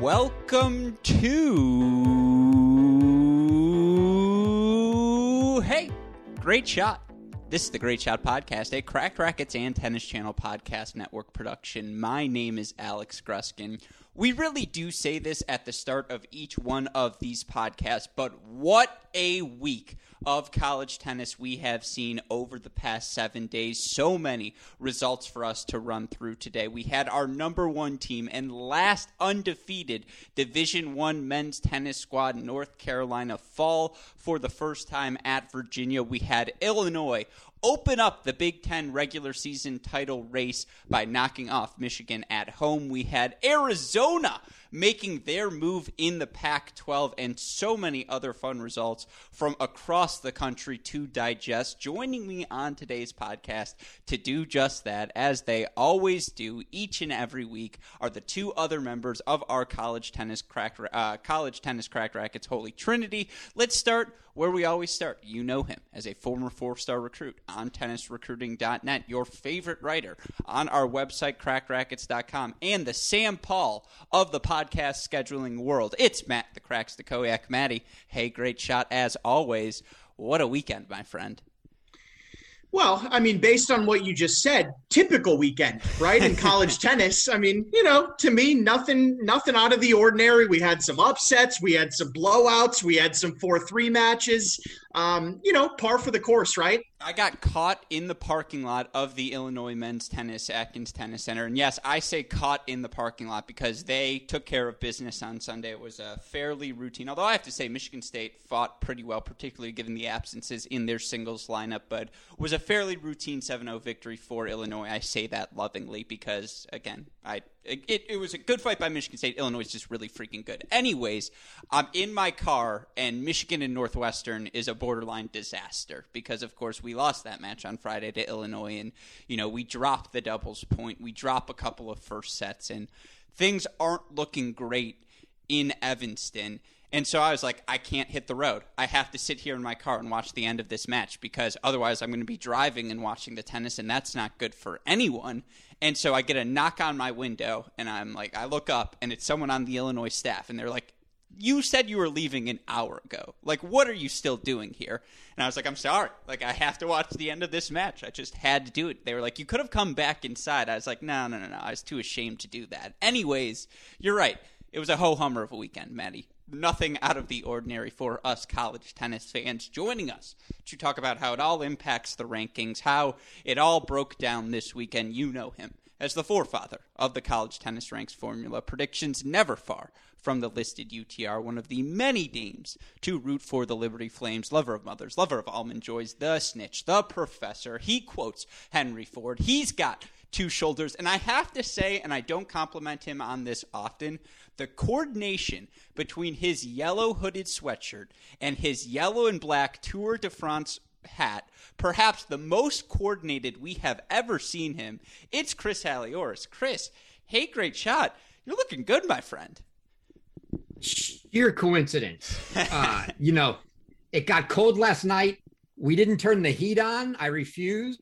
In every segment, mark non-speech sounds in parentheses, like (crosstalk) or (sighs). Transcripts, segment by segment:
Welcome to Hey, Great Shot. This is the Great Shot Podcast, a Cracked Racquets and Tennis Channel podcast network production. My name is Alex Gruskin. We really do say this at the start of each one of these podcasts, but what a week of college tennis we have seen over the past seven days. So many results for us to run through today. We had our number one team and last undefeated Division One men's tennis squad, North Carolina, fall for the first time at Virginia. We had Illinois open up the Big Ten regular season title race by knocking off Michigan at home. We had Arizona making their move in the Pac 12 and so many other fun results from across the country to digest. Joining me on today's podcast to do just that, as they always do each and every week, are the two other members of our college tennis crack, uh, college tennis crack rackets holy trinity. Let's start where we always start. You know him as a former four star recruit on tennisrecruiting.net, your favorite writer on our website, crackrackets.com, and the Sam Paul of the podcast scheduling world. It's Matt the Cracks the Koyak. Matty, hey, great shot as always. What a weekend, my friend. Well, I mean, based on what you just said, typical weekend, right? In college (laughs) tennis. I mean, you know, to me, nothing, nothing out of the ordinary. We had some upsets, we had some blowouts, we had some four-three matches. Um, you know, par for the course, right? I got caught in the parking lot of the Illinois Men's Tennis Atkins Tennis Center. And yes, I say caught in the parking lot because they took care of business on Sunday. It was a fairly routine, although I have to say Michigan State fought pretty well, particularly given the absences in their singles lineup, but was a fairly routine 7-0 victory for Illinois. I say that lovingly because again, I it, it was a good fight by Michigan State. Illinois is just really freaking good. Anyways, I'm in my car, and Michigan and Northwestern is a borderline disaster because, of course, we lost that match on Friday to Illinois, and you know we drop the doubles point, we drop a couple of first sets, and things aren't looking great in Evanston. And so I was like, I can't hit the road. I have to sit here in my car and watch the end of this match because otherwise I'm going to be driving and watching the tennis, and that's not good for anyone. And so I get a knock on my window, and I'm like, I look up, and it's someone on the Illinois staff, and they're like, you said you were leaving an hour ago. Like, what are you still doing here? And I was like, I'm sorry. Like, I have to watch the end of this match. I just had to do it. They were like, you could have come back inside. I was like, no, no, no, no. I was too ashamed to do that. Anyways, you're right. It was a ho hummer of a weekend, Maddie. Nothing out of the ordinary for us college tennis fans joining us to talk about how it all impacts the rankings, how it all broke down this weekend. You know him as the forefather of the college tennis ranks formula. Predictions never far from the listed UTR, one of the many names to root for the Liberty Flames, lover of mothers, lover of almond joys, the snitch, the professor. He quotes Henry Ford. He's got two shoulders. And I have to say, and I don't compliment him on this often, the coordination between his yellow hooded sweatshirt and his yellow and black Tour de France hat, perhaps the most coordinated we have ever seen him. It's Chris Halioris. Chris, hey, great shot. You're looking good, my friend. Sheer coincidence. (laughs) uh, you know, it got cold last night. We didn't turn the heat on. I refused.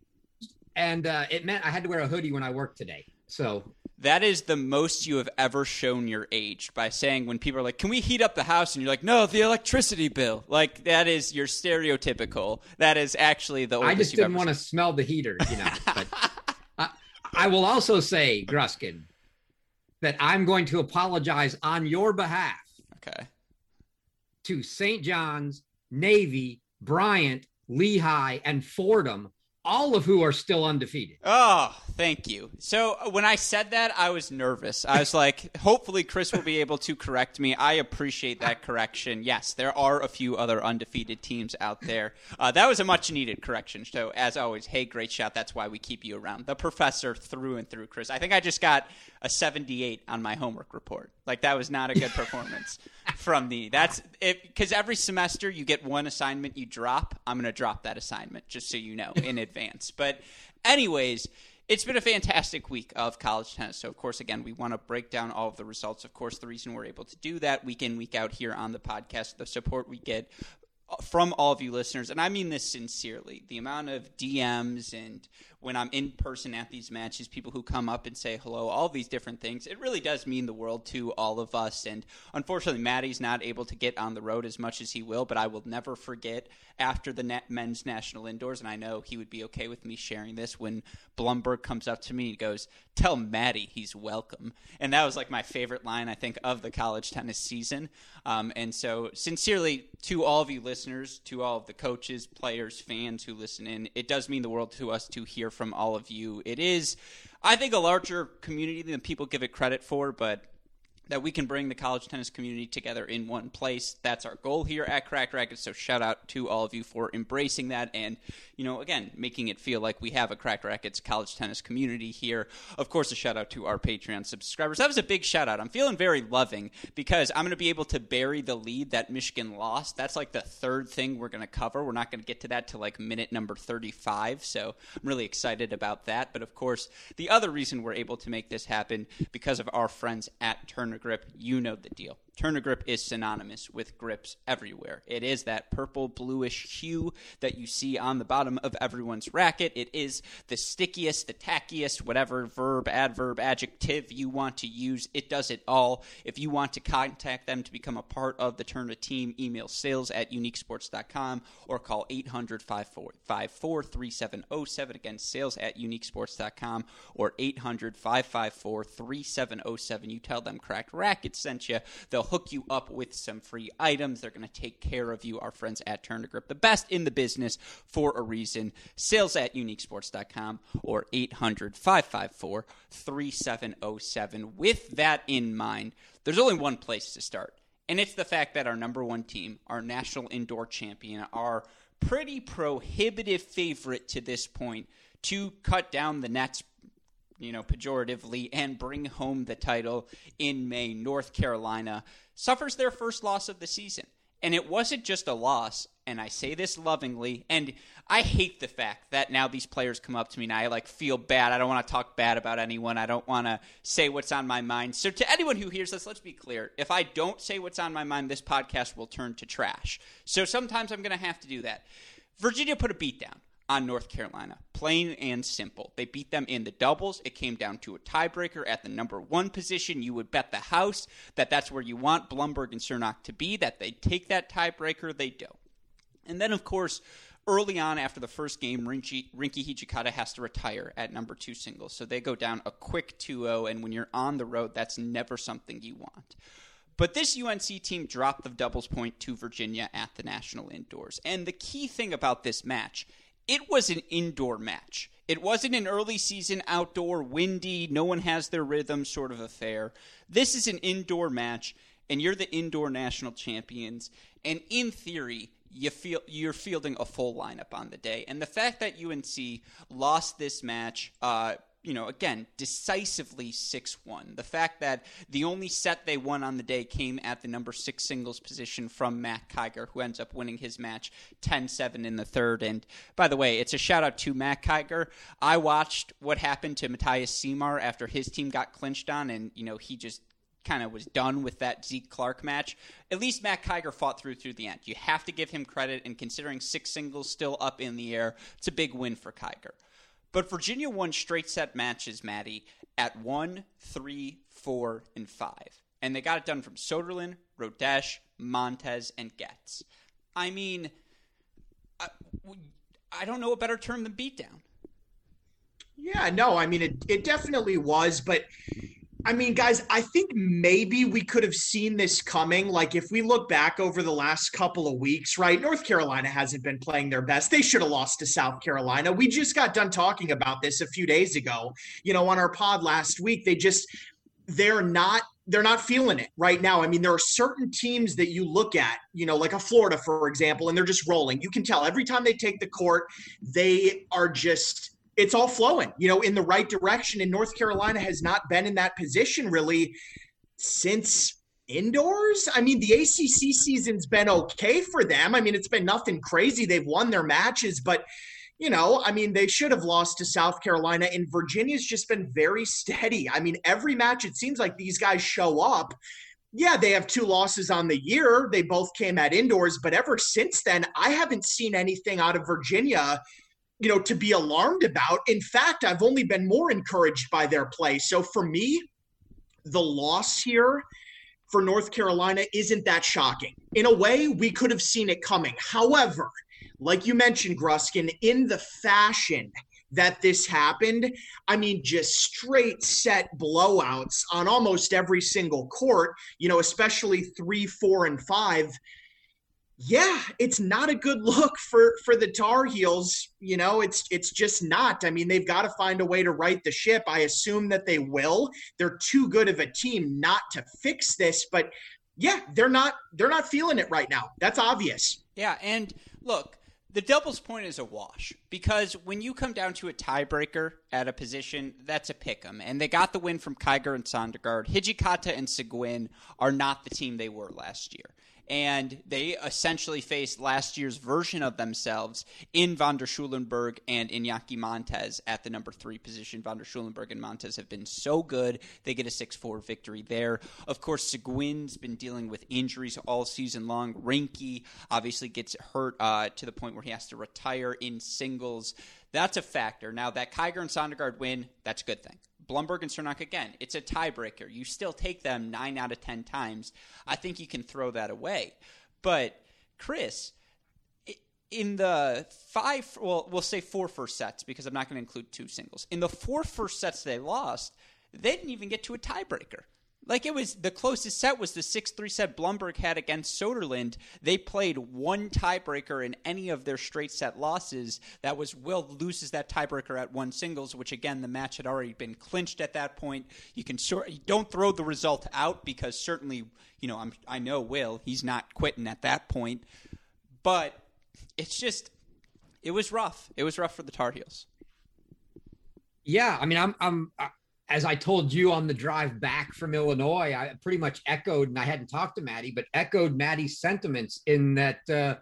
And uh, it meant I had to wear a hoodie when I worked today. So that is the most you have ever shown your age by saying when people are like, "Can we heat up the house?" and you're like, "No, the electricity bill." Like that is your stereotypical. That is actually the. I just didn't want to smell the heater, you know. (laughs) But I, I will also say, Gruskin, that I'm going to apologize on your behalf. Okay. To St. John's, Navy, Bryant, Lehigh, and Fordham all of who are still undefeated. Oh, thank you. So uh, when I said that, I was nervous. I was like, (laughs) hopefully Chris will be able to correct me. I appreciate that correction. Yes, there are a few other undefeated teams out there. Uh, that was a much needed correction. So as always, hey, great shot. That's why we keep you around. The professor through and through, Chris. I think I just got a 78 on my homework report. Like that was not a good performance (laughs) from the. That's because every semester you get one assignment you drop. I'm going to drop that assignment just so you know (laughs) in advance. But anyways, it's been a fantastic week of college tennis. So, of course, again, we want to break down all of the results. Of course, the reason we're able to do that week in, week out here on the podcast, the support we get uh, from all of you listeners, and I mean this sincerely, the amount of DMs and when I'm in person at these matches, people who come up and say hello, all these different things. It really does mean the world to all of us. And unfortunately, Maddie's not able to get on the road as much as he will, but I will never forget after the men's national indoors, and I know he would be okay with me sharing this when Blumberg comes up to me and goes, Tell Maddie he's welcome. And that was like my favorite line, I think, of the college tennis season. Um, and so, sincerely, to all of you listeners, to all of the coaches, players, fans who listen in, it does mean the world to us to hear from all of you. It is, I think, a larger community than people give it credit for, but that we can bring the college tennis community together in one place. That's our goal here at Cracked Racquets. So shout out to all of you for embracing that and, you know, again, making it feel like we have a Cracked Racquets college tennis community here. Of course, a shout out to our Patreon subscribers. That was a big shout out. I'm feeling very loving because I'm going to be able to bury the lead that Michigan lost. That's like the third thing we're going to cover. We're not going to get to that till like minute number 35. So I'm really excited about that. But of course, the other reason we're able to make this happen because of our friends at Turner Grip, you know the deal. Turner Grip is synonymous with grips everywhere. It is that purple bluish hue that you see on the bottom of everyone's racket. It is the stickiest, the tackiest, whatever verb, adverb, adjective you want to use. It does it all. If you want to contact them to become a part of the Turner team, email sales at uniquesports.com or call 800 554 3707. Again, sales at uniquesports.com or 800 554 3707. You tell them Cracked Racquet sent you. They'll hook you up with some free items. They're going to take care of you, our friends at Turner Grip, the best in the business for a reason. Sales at uniquesports.com or 800 554 3707. With that in mind, there's only one place to start, and it's the fact that our number one team, our national indoor champion, our pretty prohibitive favorite to this point to cut down the Nets you know, pejoratively, and bring home the title in May. North Carolina suffers their first loss of the season. And it wasn't just a loss, and I say this lovingly, and I hate the fact that now these players come up to me and I like feel bad. I don't want to talk bad about anyone. I don't want to say what's on my mind. So to anyone who hears this, let's be clear. If I don't say what's on my mind, this podcast will turn to trash. So sometimes I'm going to have to do that. Virginia put a beat down on North Carolina. Plain and simple. They beat them in the doubles. It came down to a tiebreaker at the number one position. You would bet the house that that's where you want Blumberg and Cernoch to be, that they take that tiebreaker. They do. And then, of course, early on after the first game, Rinky, Rinky Hijikata has to retire at number two singles. So they go down a quick 2 0. And when you're on the road, that's never something you want. But this UNC team dropped the doubles point to Virginia at the national indoors. And the key thing about this match it was an indoor match. It wasn't an early season outdoor, windy, no one has their rhythm sort of affair. This is an indoor match, and you're the indoor national champions. And in theory, you feel you're fielding a full lineup on the day. And the fact that UNC lost this match uh, you know, again, decisively 6 1. The fact that the only set they won on the day came at the number six singles position from Matt Kiger, who ends up winning his match 10 7 in the third. And by the way, it's a shout out to Matt Kiger. I watched what happened to Matthias Simar after his team got clinched on, and, you know, he just kind of was done with that Zeke Clark match. At least Matt Kiger fought through through the end. You have to give him credit, and considering six singles still up in the air, it's a big win for Kiger. But Virginia won straight set matches, Maddie, at one, three, four, and five. And they got it done from Soderlund, Rodesch, Montes, and Goetz. I mean, I, I don't know a better term than beatdown. Yeah, no, I mean, it, it definitely was. But I mean, guys, I think maybe we could have seen this coming. Like, if we look back over the last couple of weeks, right? North Carolina hasn't been playing their best. They should have lost to South Carolina. We just got done talking about this a few days ago, you know, on our pod last week. They just, they're not they're not feeling it right now. I mean, there are certain teams that you look at, you know, like a Florida, for example, and they're just rolling. You can tell every time they take the court, they are just it's all flowing, you know, in the right direction. And North Carolina has not been in that position really since indoors. I mean, the ACC season's been okay for them. I mean, it's been nothing crazy. They've won their matches, but you know, I mean, they should have lost to South Carolina, and Virginia's just been very steady. I mean, every match it seems like these guys show up. Yeah, they have two losses on the year. They both came at indoors, but ever since then, I haven't seen anything out of Virginia you know, to be alarmed about. In fact, I've only been more encouraged by their play. So for me, the loss here for North Carolina isn't that shocking. In a way, we could have seen it coming. However, like you mentioned, Gruskin, in the fashion that this happened, I mean, just straight set blowouts on almost every single court, you know, especially three, four, and five yeah, it's not a good look for for the Tar Heels. You know, it's it's just not. I mean, they've got to find a way to right the ship. I assume that they will. They're too good of a team not to fix this, but yeah, they're not they're not feeling it right now. That's obvious. Yeah, and look, the doubles point is a wash because when you come down to a tiebreaker at a position, that's a pick 'em. And they got the win from Kiger and Sondergaard. Hijikata and Sigouin are not the team they were last year and they essentially faced last year's version of themselves in Von der Schulenburg and Iñaki Montes at the number three position. Von der Schulenburg and Montes have been so good. They get a 6 4 victory there. Of course, Sigouin's been dealing with injuries all season long. Rinky obviously gets hurt uh, to the point where he has to retire in singles. That's a factor. Now, that Kiger and Sondergaard win, that's a good thing. Blumberg and Cernoch again, it's a tiebreaker. You still take them nine out of ten times. I think you can throw that away. But Chris, in the five, well, we'll say four first sets because I'm not going to include two singles. In the four first sets they lost, they didn't even get to a tiebreaker. Like it was the closest set was the 6 3 set Blumberg had against Soderlund. They played one tiebreaker in any of their straight set losses. That was Will loses that tiebreaker at one singles, which again, the match had already been clinched at that point. You can sort you don't throw the result out because certainly, you know, I'm, I know Will, he's not quitting at that point. But it's just, it was rough. It was rough for the Tar Heels. Yeah, I mean, I'm, I'm, as I told you on the drive back from Illinois, I pretty much echoed, and I hadn't talked to Maddie, but echoed Maddie's sentiments in that, uh,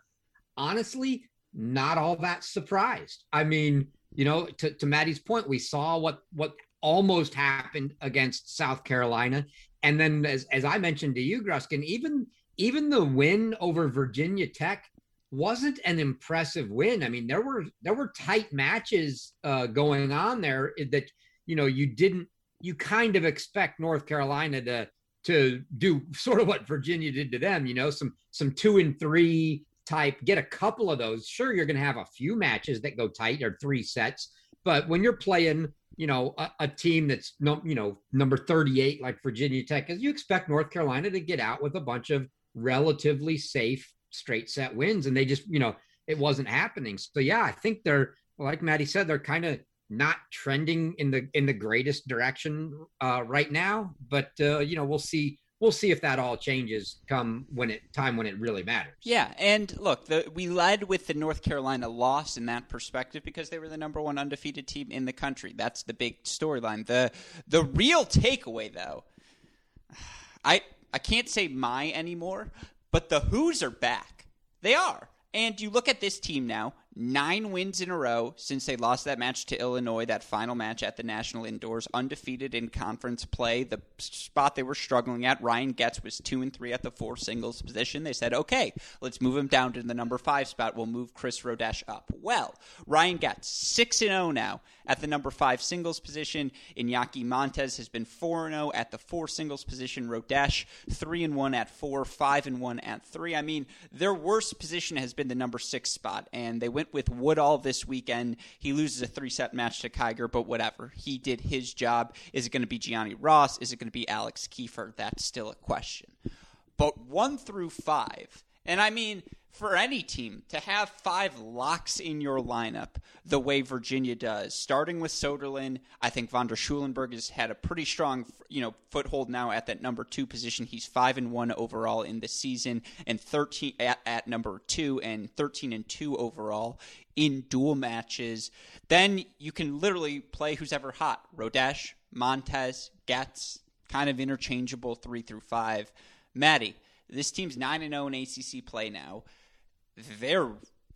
honestly, not all that surprised. I mean, you know, to, to Maddie's point, we saw what what almost happened against South Carolina, and then as as I mentioned to you, Gruskin, even even the win over Virginia Tech wasn't an impressive win. I mean, there were there were tight matches uh, going on there that you know you didn't you kind of expect North Carolina to to do sort of what Virginia did to them, you know, some some two and three type, get a couple of those. Sure, you're going to have a few matches that go tight or three sets, but when you're playing, you know, a, a team that's no, you know, number 38 like Virginia Tech, is you expect North Carolina to get out with a bunch of relatively safe straight set wins, and they just, you know, it wasn't happening. So yeah, I think they're like Maddie said, they're kind of not trending in the in the greatest direction uh, right now. But uh, you know, we'll see. We'll see if that all changes come when it time when it really matters. Yeah, and look, the, we led with the North Carolina loss in that perspective because they were the number one undefeated team in the country. That's the big storyline. the The real takeaway, though, I I can't say my anymore, but the Hoos are back. They are. And you look at this team now, nine wins in a row since they lost that match to Illinois, that final match at the National Indoors, undefeated in conference play. The spot they were struggling at, Ryan Goetz was two and three at the four singles position. They said, okay, let's move him down to the number five spot. We'll move Chris Rodesch up. Well, Ryan Goetz, six and zero oh now at the number five singles position. Iñaki Montes has been four and zero oh at the four singles position. Rodesch three and one at four, five and one at three. I mean, their worst position has been the number six spot, and they went went with Woodall this weekend. He loses a three set match to Kiger, but whatever. He did his job. Is it going to be Gianni Ross? Is it going to be Alex Kiefer? That's still a question. But one through five, and I mean, for any team to have five locks in your lineup the way Virginia does, starting with Soderlund. I think Von der Schulenburg has had a pretty strong, you know, foothold now at that number two position. He's five and one overall in the season, and thirteen at, at number two, and thirteen and two overall in dual matches. Then you can literally play who's ever hot: Rodesch, Montes, Goetz, kind of interchangeable three through five. Maddie, this team's nine and zero oh in ACC play now they're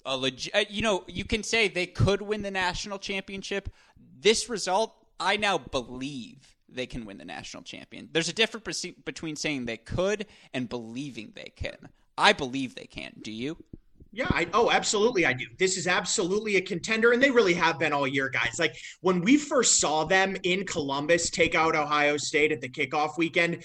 a legit. Uh, you know, you can say they could win the national championship. This result, I now believe they can win the national champion. There's a difference between saying they could and believing they can. I believe they can. Do you? Yeah, I, oh, absolutely, I do. This is absolutely a contender, and they really have been all year, guys. Like when we first saw them in Columbus take out Ohio State at the kickoff weekend,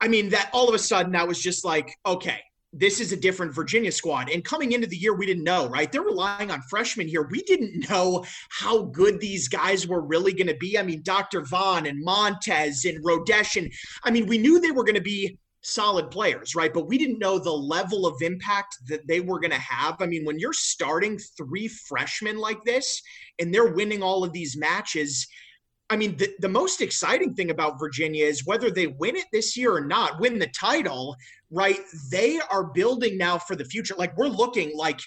I mean, that all of a sudden that was just like, okay, this is a different Virginia squad. And coming into the year, we didn't know, right? They're relying on freshmen here. We didn't know how good these guys were really going to be. I mean, Dr. Vaughn and Montes and Rodesch. And I mean, we knew they were going to be solid players, right? But we didn't know the level of impact that they were going to have. I mean, when you're starting three freshmen like this and they're winning all of these matches, I mean, the, the most exciting thing about Virginia is whether they win it this year or not, win the title, right? They are building now for the future. Like we're looking like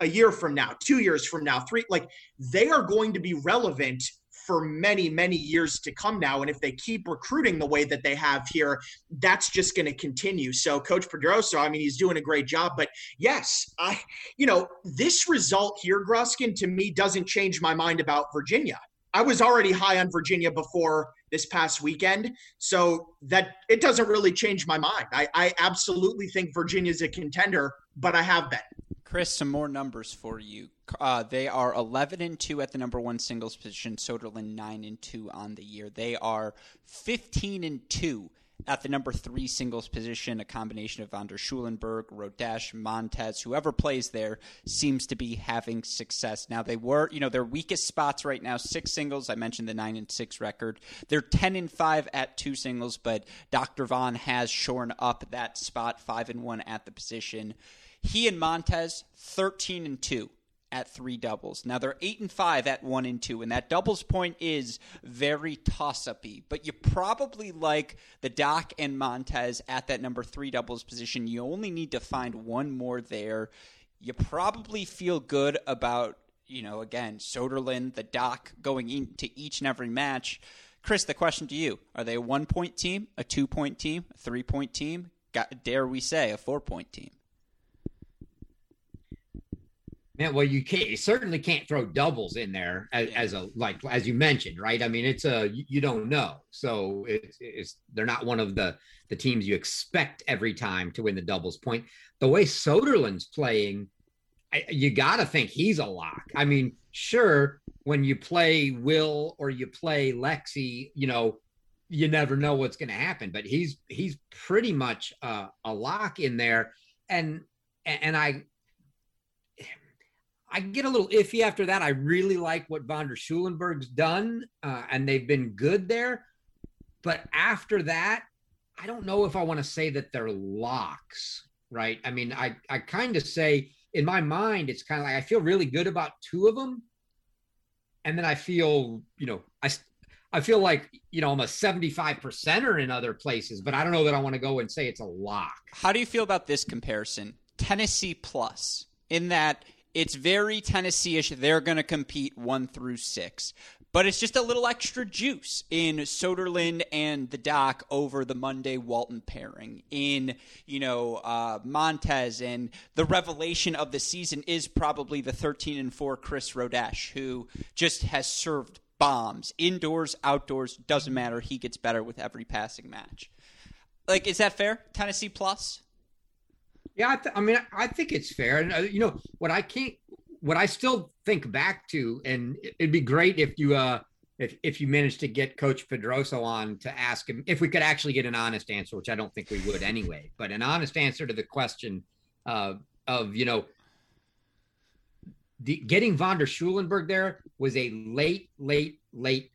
a year from now, two years from now, three, like they are going to be relevant for many, many years to come now. And if they keep recruiting the way that they have here, that's just going to continue. So, Coach Pedroso, I mean, he's doing a great job. But yes, I, you know, this result here, Gruskin, to me doesn't change my mind about Virginia. I was already high on Virginia before this past weekend. So that it doesn't really change my mind. I, I absolutely think Virginia's a contender, but I have been. Chris, some more numbers for you. Uh, they are 11 and 2 at the number one singles position. Soderlund 9 and 2 on the year. They are 15 and 2 at the number three singles position, a combination of Von der Schulenburg, Rodesch, Montes, whoever plays there seems to be having success. Now they were, you know, their weakest spots right now, six singles. I mentioned the nine and six record. They're ten and five at two singles, but Dr. Vaughn has shorn up that spot, five and one at the position. He and Montes, thirteen and two at three doubles. Now they're eight and five at one and two, and that doubles point is very toss uppy. But you probably like the Doc and Montes at that number three doubles position. You only need to find one more there. You probably feel good about, you know, again, Soderlund, the Doc going into each and every match. Chris, the question to you: Are they a one point team, a two point team, a three point team? Got, dare we say a four point team? Man, well, you can't. You certainly can't throw doubles in there as, as, a like as you mentioned, right? I mean, it's a you don't know, so it's, it's they're not one of the the teams you expect every time to win the doubles point. The way Soderlund's playing, I, you got to think he's a lock. I mean, sure, when you play Will or you play Lexi, you know, you never know what's going to happen, but he's he's pretty much uh, a lock in there, and and I I get a little iffy after that. I really like what Von der Schulenburg's done, uh, and they've been good there. But after that, I don't know if I want to say that they're locks, right? I mean, I, I kind of say in my mind, it's kind of like I feel really good about two of them. And then I feel, you know, I, I feel like, you know, I'm a 75 percenter in other places, but I don't know that I want to go and say it's a lock. How do you feel about this comparison? Tennessee plus, in that it's very Tennessee-ish. They're going to compete one through six. But it's just a little extra juice in Soderlund and the Doc over the Monday Walton pairing. In, you know, uh, Montes and the revelation of the season is probably the 13 and 4 Chris Rodesch, who just has served bombs indoors, outdoors, doesn't matter. He gets better with every passing match. Like, is that fair? Tennessee plus? Yeah, I, th- I mean, I think it's fair. And uh, you know what I can't, what I still think back to, and it'd be great if you, uh, if if you managed to get Coach Pedroso on to ask him if we could actually get an honest answer, which I don't think we would anyway, but an honest answer to the question uh, of you know. The, getting Von der Schulenburg there was a late, late, late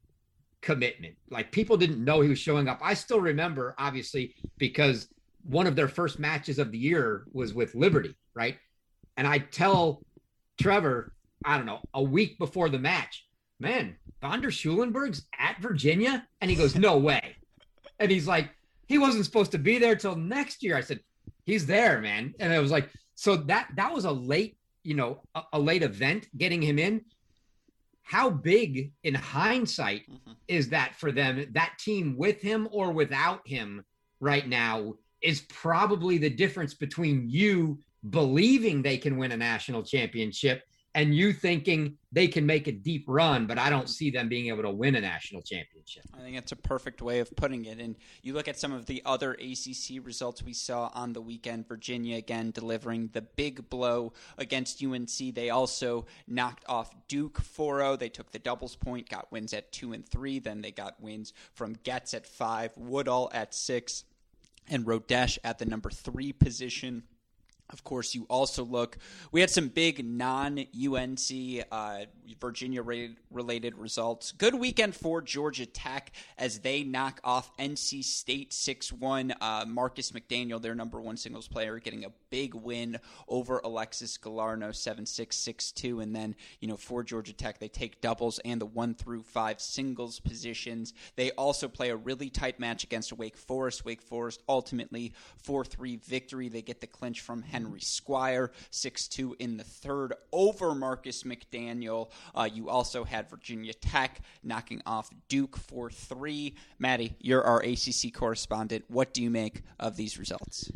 commitment. Like people didn't know he was showing up. I still remember, obviously, because one of their first matches of the year was with Liberty, right? And I tell Trevor, I don't know, a week before the match, man, Von der Schulenburg's at Virginia? And he goes, no way. And he's like, he wasn't supposed to be there till next year. I said, he's there, man. And I was like, so that that was a late, you know, a, a late event getting him in. How big in hindsight mm-hmm. is that for them? That team with him or without him right now is probably the difference between you believing they can win a national championship and you thinking they can make a deep run, but I don't see them being able to win a national championship. I think that's a perfect way of putting it. And you look at some of the other ACC results we saw on the weekend. Virginia again delivering the big blow against UNC. They also knocked off Duke 4-0. They took the doubles point, got wins at two and three. Then they got wins from Getz at five, Woodall at six, and Rodesch at the number three position. Of course, you also look. We had some big non UNC uh, Virginia related results. Good weekend for Georgia Tech as they knock off NC State 6 1. Uh, Marcus McDaniel, their number one singles player, getting a big win over Alexis Galarneau 7 6 6 2. And then, you know, for Georgia Tech, they take doubles and the 1 through 5 singles positions. They also play a really tight match against Wake Forest. Wake Forest ultimately 4 3 victory. They get the clinch from Henry Squire, 6 2 in the third over Marcus McDaniel. Uh, you also had Virginia Tech knocking off Duke 4 3. Maddie, you're our ACC correspondent. What do you make of these results?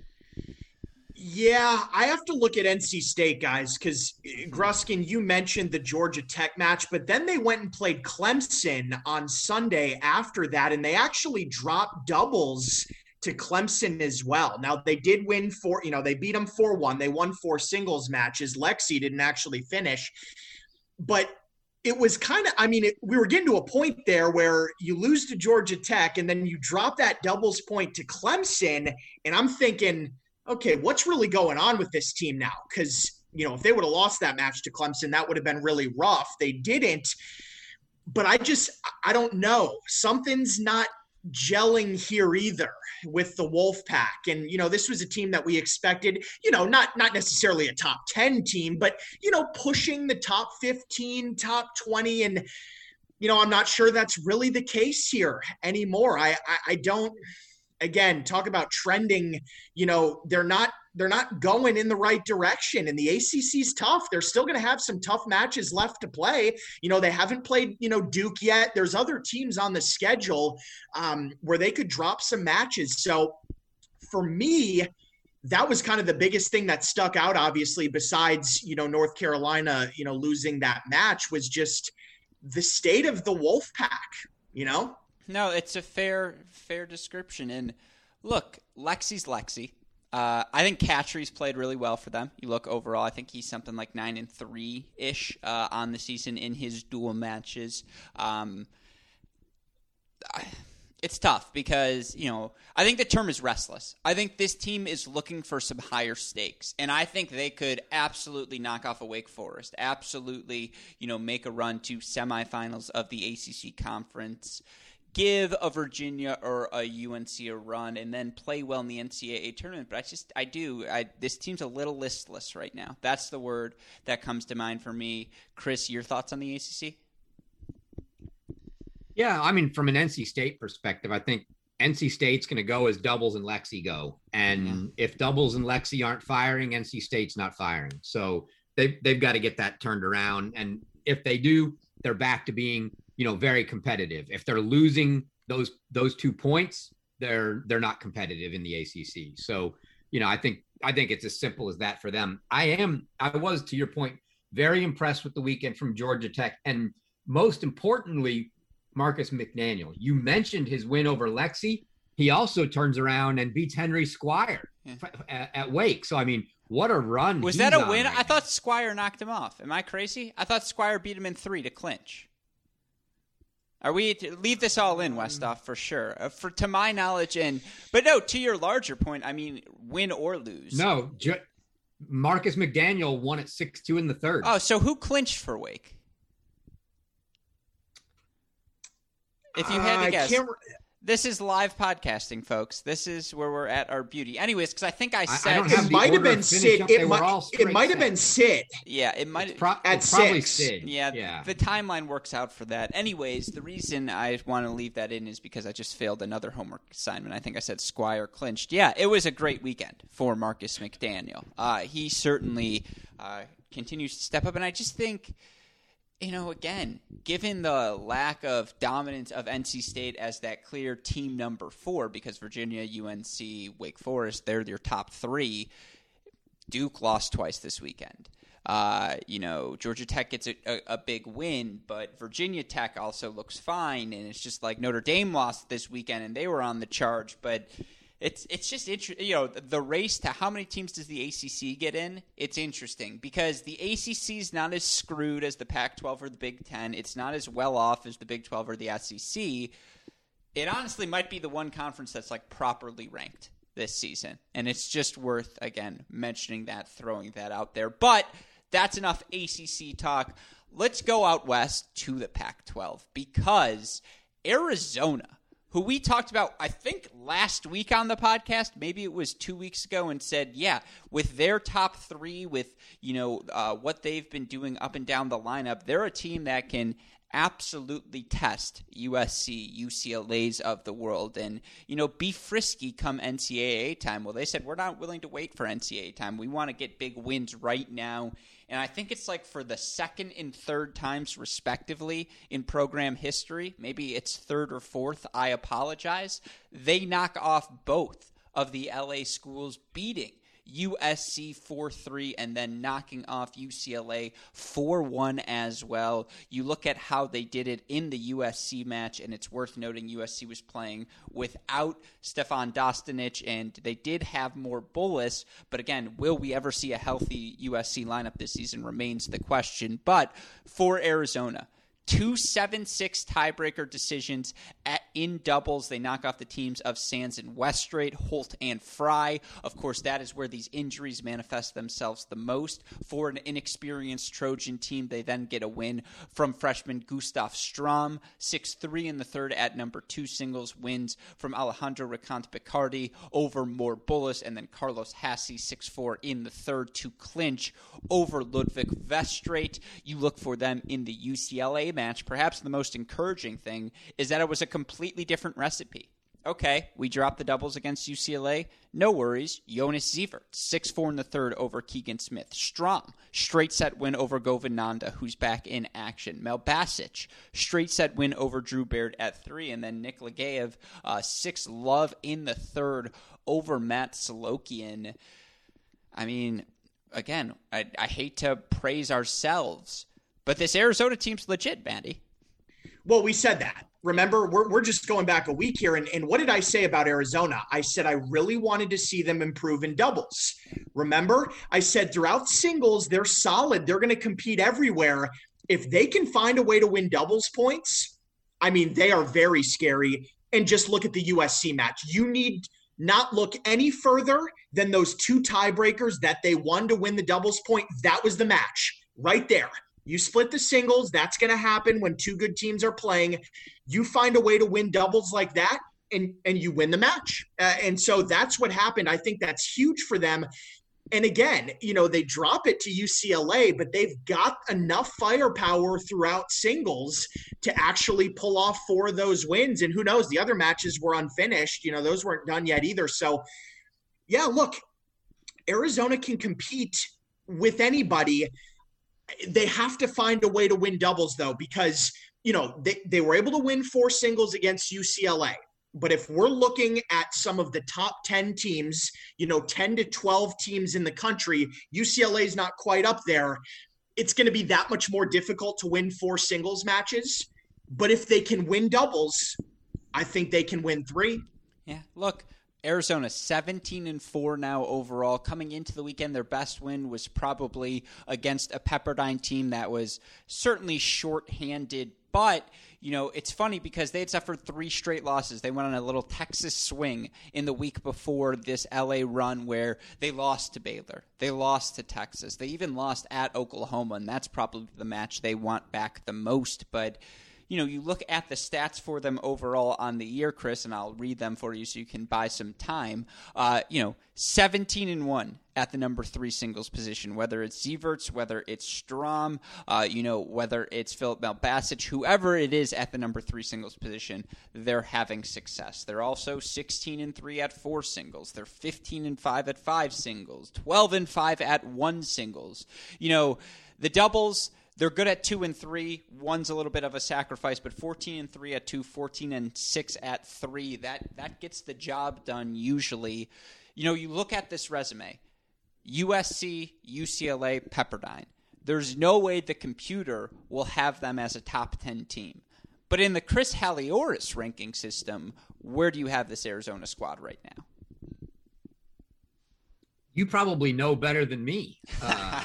Yeah, I have to look at NC State, guys, because uh, Gruskin, you mentioned the Georgia Tech match, but then they went and played Clemson on Sunday after that, and they actually dropped doubles to Clemson as well. Now they did win four, you know, they beat them 4-1. They won four singles matches. Lexi didn't actually finish. But it was kind of I mean, it, we were getting to a point there where you lose to Georgia Tech and then you drop that doubles point to Clemson and I'm thinking, okay, what's really going on with this team now? Cuz you know, if they would have lost that match to Clemson, that would have been really rough. They didn't. But I just I don't know. Something's not gelling here either with the Wolfpack. And you know, this was a team that we expected, you know, not not necessarily a top 10 team, but you know, pushing the top 15, top 20 and you know, I'm not sure that's really the case here anymore. I, I, I don't again talk about trending you know they're not they're not going in the right direction and the ACC's tough. They're still going to have some tough matches left to play. You know they haven't played you know Duke yet. There's other teams on the schedule um, where they could drop some matches. So for me that was kind of the biggest thing that stuck out obviously besides you know North Carolina you know losing that match was just the state of the wolf pack you know? No, it's a fair fair description. And look, Lexi's Lexi. Uh, I think Cattry's played really well for them. You look overall, I think he's something like nine and three ish uh, on the season in his dual matches. Um, it's tough because you know I think the term is restless. I think this team is looking for some higher stakes, and I think they could absolutely knock off a Wake Forest, absolutely you know make a run to semifinals of the ACC conference give a Virginia or a UNC a run and then play well in the NCAA tournament. But I just, I do. I, this team's a little listless right now. That's the word that comes to mind for me. Chris, your thoughts on the ACC? Yeah, I mean, from an NC State perspective, I think NC State's going to go as doubles and Lexi go. And yeah. if doubles and Lexi aren't firing, NC State's not firing. So they've, they've got to get that turned around. And if they do, they're back to being you know very competitive. If they're losing those those two points, they're they're not competitive in the ACC. So you know I think I think it's as simple as that for them. I am I was to your point very impressed with the weekend from Georgia Tech and most importantly Marcus McDaniel. You mentioned his win over Lexi. He also turns around and beats Henry Squire yeah. at, at Wake. So I mean, what a run! Was that a win? Right I thought Squire knocked him off. Am I crazy? I thought Squire beat him in three to clinch. Are we to leave this all in Westoff for sure? Uh, for to my knowledge, and but no, to your larger point, I mean, win or lose. No, ju- Marcus McDaniel won at six two in the third. Oh, so who clinched for Wake? If you had to guess, this is live podcasting, folks. This is where we're at our beauty. Anyways, because I think I said I it might have been Sid. It might, it might have been Sid. Yeah, it might it's pro- at it's probably Sid. Yeah, yeah, the timeline works out for that. Anyways, the reason I want to leave that in is because I just failed another homework assignment. I think I said Squire clinched. Yeah, it was a great weekend for Marcus McDaniel. Uh, he certainly uh, continues to step up, and I just think you know, again, given the lack of dominance of NC State as that clear team number four, because Virginia, UNC, Wake Forest, they're your top three. Duke lost twice this weekend. Uh, you know, Georgia Tech gets a, a, a, big win, but Virginia Tech also looks fine, and it's just like Notre Dame lost this weekend, and they were on the charge, but it's it's just interesting. You know, the race to how many teams does the ACC get in? It's interesting because the ACC is not as screwed as the Pac-12 or the Big Ten. It's not as well off as the Big 12 or the SEC. It honestly might be the one conference that's like properly ranked this season, and it's just worth again mentioning that, throwing that out there. But that's enough ACC talk. Let's go out west to the Pac 12 because Arizona, who we talked about, I think, last week on the podcast, maybe it was two weeks ago, and said, yeah, with their top three, with, you know, uh, what they've been doing up and down the lineup, they're a team that can absolutely test USC, UCLA's of the world, and you know be frisky come NCAA time. Well, they said we're not willing to wait for NCAA time. We want to get big wins right now and I think it's like for the second and third times, respectively, in program history. Maybe it's third or fourth. I apologize. They knock off both of the LA schools, beating USC 4 3, and then knocking off UCLA 4 1 as well. You look at how they did it in the USC match, and it's worth noting USC was playing without Stefan Dostanic, and they did have Mor Bulis. But again, will we ever see a healthy USC lineup this season remains the question. But for Arizona, two seven six tiebreaker decisions at, in doubles. They knock off the teams of Sands and Weststrate, Holt and Fry. Of course, that is where these injuries manifest themselves the most. For an inexperienced Trojan team, they then get a win from freshman Gustav Strom, six three in the third at number two singles wins from Alejandro Ricant Picardi over Mor Bulis, and then Carlos Hassi six four in the third to clinch over Ludwig Weststrate. You look for them in the UCLA match, perhaps the most encouraging thing is that it was a completely different recipe. Okay, we dropped the doubles against UCLA. No worries. Jonas Sievert, 6 4 in the third over Keegan Smith. Strom, straight set win over Govind Nanda, who's back in action. Malbasic, straight set win over Drew Baird at 3. And then Nick Legayev, uh, 6 love in the third over Matt Solokian. I mean, again, I, I hate to praise ourselves, but this Arizona team's legit, Bandy. Well, we said that. Remember, we're, we're just going back a week here. And, and what did I say about Arizona? I said I really wanted to see them improve in doubles. Remember, I said throughout singles, they're solid. They're going to compete everywhere. If they can find a way to win doubles points, I mean, they are very scary. And just look at the USC match. You need not look any further than those two tiebreakers that they won to win the doubles point. That was the match right there. You split the singles. That's going to happen when two good teams are playing. You find a way to win doubles like that, and and you win the match. Uh, and so that's what happened. I think that's huge for them. And again, you know, they drop it to UCLA, but they've got enough firepower throughout singles to actually pull off four of those wins. And who knows, the other matches were unfinished. You know, those weren't done yet either. So, yeah, look, Arizona can compete with anybody they have to find a way to win doubles though because you know they, they were able to win four singles against ucla but if we're looking at some of the top 10 teams you know 10 to 12 teams in the country ucla is not quite up there. It's going to be that much more difficult to win four singles matches. But if they can win doubles i think they can win three. Yeah look Arizona 17 and 4 now overall. Coming into the weekend, their best win was probably against a Pepperdine team that was certainly short-handed, but you know, it's funny because they had suffered three straight losses. They went on a little Texas swing in the week before this LA run where they lost to Baylor. They lost to Texas. They even lost at Oklahoma, and that's probably the match they want back the most. But you know, you look at the stats for them overall on the year, Chris, and I'll read them for you so you can buy some time. Uh, you know, 17 and 1 at the number three singles position, whether it's Sieverts, whether it's Strom, uh, you know, whether it's Filip Malbasic, whoever it is at the number three singles position, they're having success. They're also 16 and 3 at four singles. They're 15 and 5 at five singles, 12 and 5 at one singles. You know, the doubles they're good at two and three. One's a little bit of a sacrifice, but 14 and three at two, 14 and six at three. That that gets the job done usually. You know, you look at this resume: USC, UCLA, Pepperdine. there's no way the computer will have them as a top 10 team. But in the Chris Halioris ranking system, where do you have this Arizona squad right now? You probably know better than me. (laughs) Uh,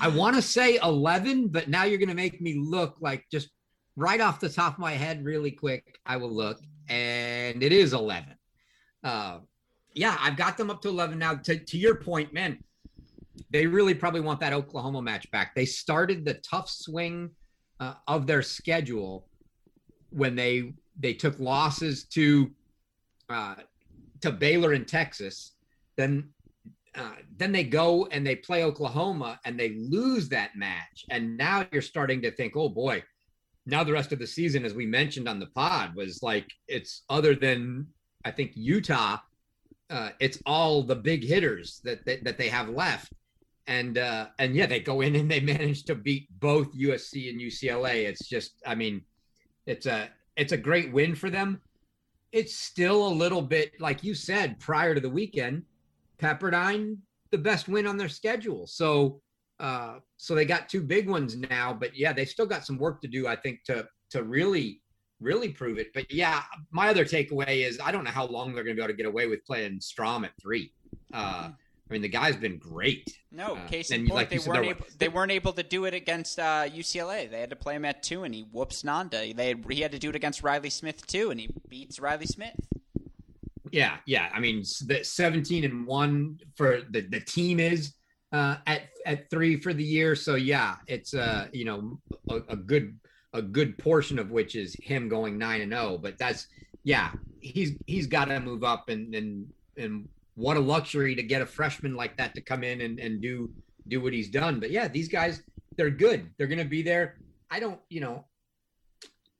I want to say 11, but now you're going to make me look like just right off the top of my head, really quick. I will look, and it is 11. Uh, yeah, I've got them up to 11 now. To, to your point, man, they really probably want that Oklahoma match back. They started the tough swing uh, of their schedule when they they took losses to uh, to Baylor in Texas. Then uh, then they go and they play Oklahoma and they lose that match. And now you're starting to think, oh boy, now the rest of the season, as we mentioned on the pod, was like it's other than I think Utah, uh, it's all the big hitters that, that that they have left. And uh, and yeah, they go in and they (laughs) manage to beat both USC and UCLA. It's just, I mean, it's a it's a great win for them. It's still a little bit like you said prior to the weekend Pepperdine the best win on their schedule. So uh, so they got two big ones now, but yeah, they still got some work to do, I think, to to really really prove it. But yeah, my other takeaway is I don't know how long they're going to be able to get away with playing Strom at three. Uh, I mean, the guy's been great. No, uh, case in point, like they weren't able. They weren't able to do it against uh, UCLA. They had to play him at two, and he whoops Nanda. They had, he had to do it against Riley Smith too, and he beats Riley Smith. Yeah, yeah. I mean, the 17 and one for the, the team is uh, at at three for the year. So yeah, it's uh you know a, a good a good portion of which is him going nine and zero. Oh, but that's yeah, he's he's got to move up and and and what a luxury to get a freshman like that to come in and, and do do what he's done. But yeah, these guys they're good. They're gonna be there. I don't you know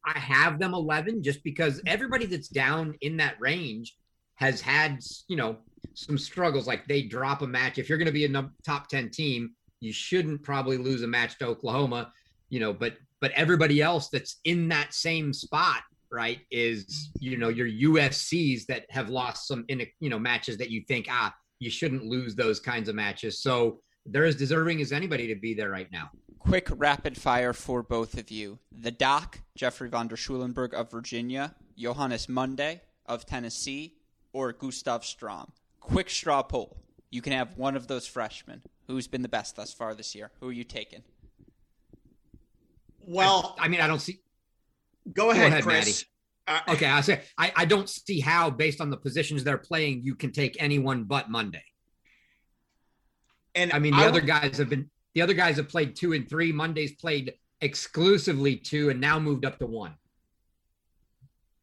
I have them 11 just because everybody that's down in that range has had, you know, some struggles. Like they drop a match. If you're going to be a top 10 team, you shouldn't probably lose a match to Oklahoma, you know, but, but everybody else that's in that same spot, right, is, you know, your USCs that have lost some, in, you know, matches that you think, ah, you shouldn't lose those kinds of matches. So they're as deserving as anybody to be there right now. Quick rapid fire for both of you. The Doc, Jeffrey von der Schulenburg of Virginia, Johannes Monday of Tennessee, or Gustav Strom. Quick straw poll. You can have one of those freshmen. Who's been the best thus far this year? Who are you taking? Well, I, I mean, I don't see. Go ahead, go ahead Chris. Uh, okay, I say I, I don't see how, based on the positions they're playing, you can take anyone but Monday. And I mean, the I other guys have been the other guys have played two and three. Monday's played exclusively two and now moved up to one.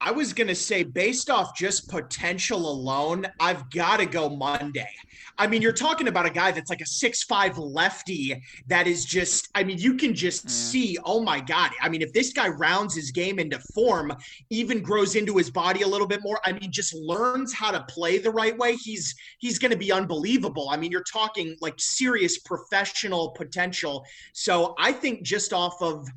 I was going to say, based off just potential alone, I've got to go Monday. I mean, you're talking about a guy that's like a six-five lefty that is just, I mean, you can just mm. see, oh my God. I mean, if this guy rounds his game into form, even grows into his body a little bit more, I mean, just learns how to play the right way, he's he's going to be unbelievable. I mean, you're talking like serious professional potential. So I think just off of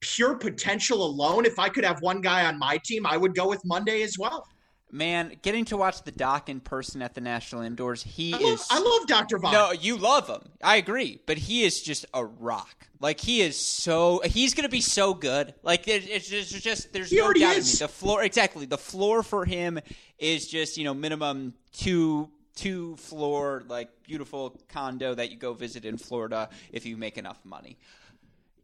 pure potential alone, if I could have one guy on my team, I would go with Monday as well. Man, getting to watch the doc in person at the National Indoors, he I love, is. I love Dr. Vaughn. No, you love him. I agree, but he is just a rock. Like he is so. He's going to be so good. Like it's just, it's just there's he no doubt is. The floor, exactly. The floor for him is just you know minimum two two floor like beautiful condo that you go visit in Florida if you make enough money.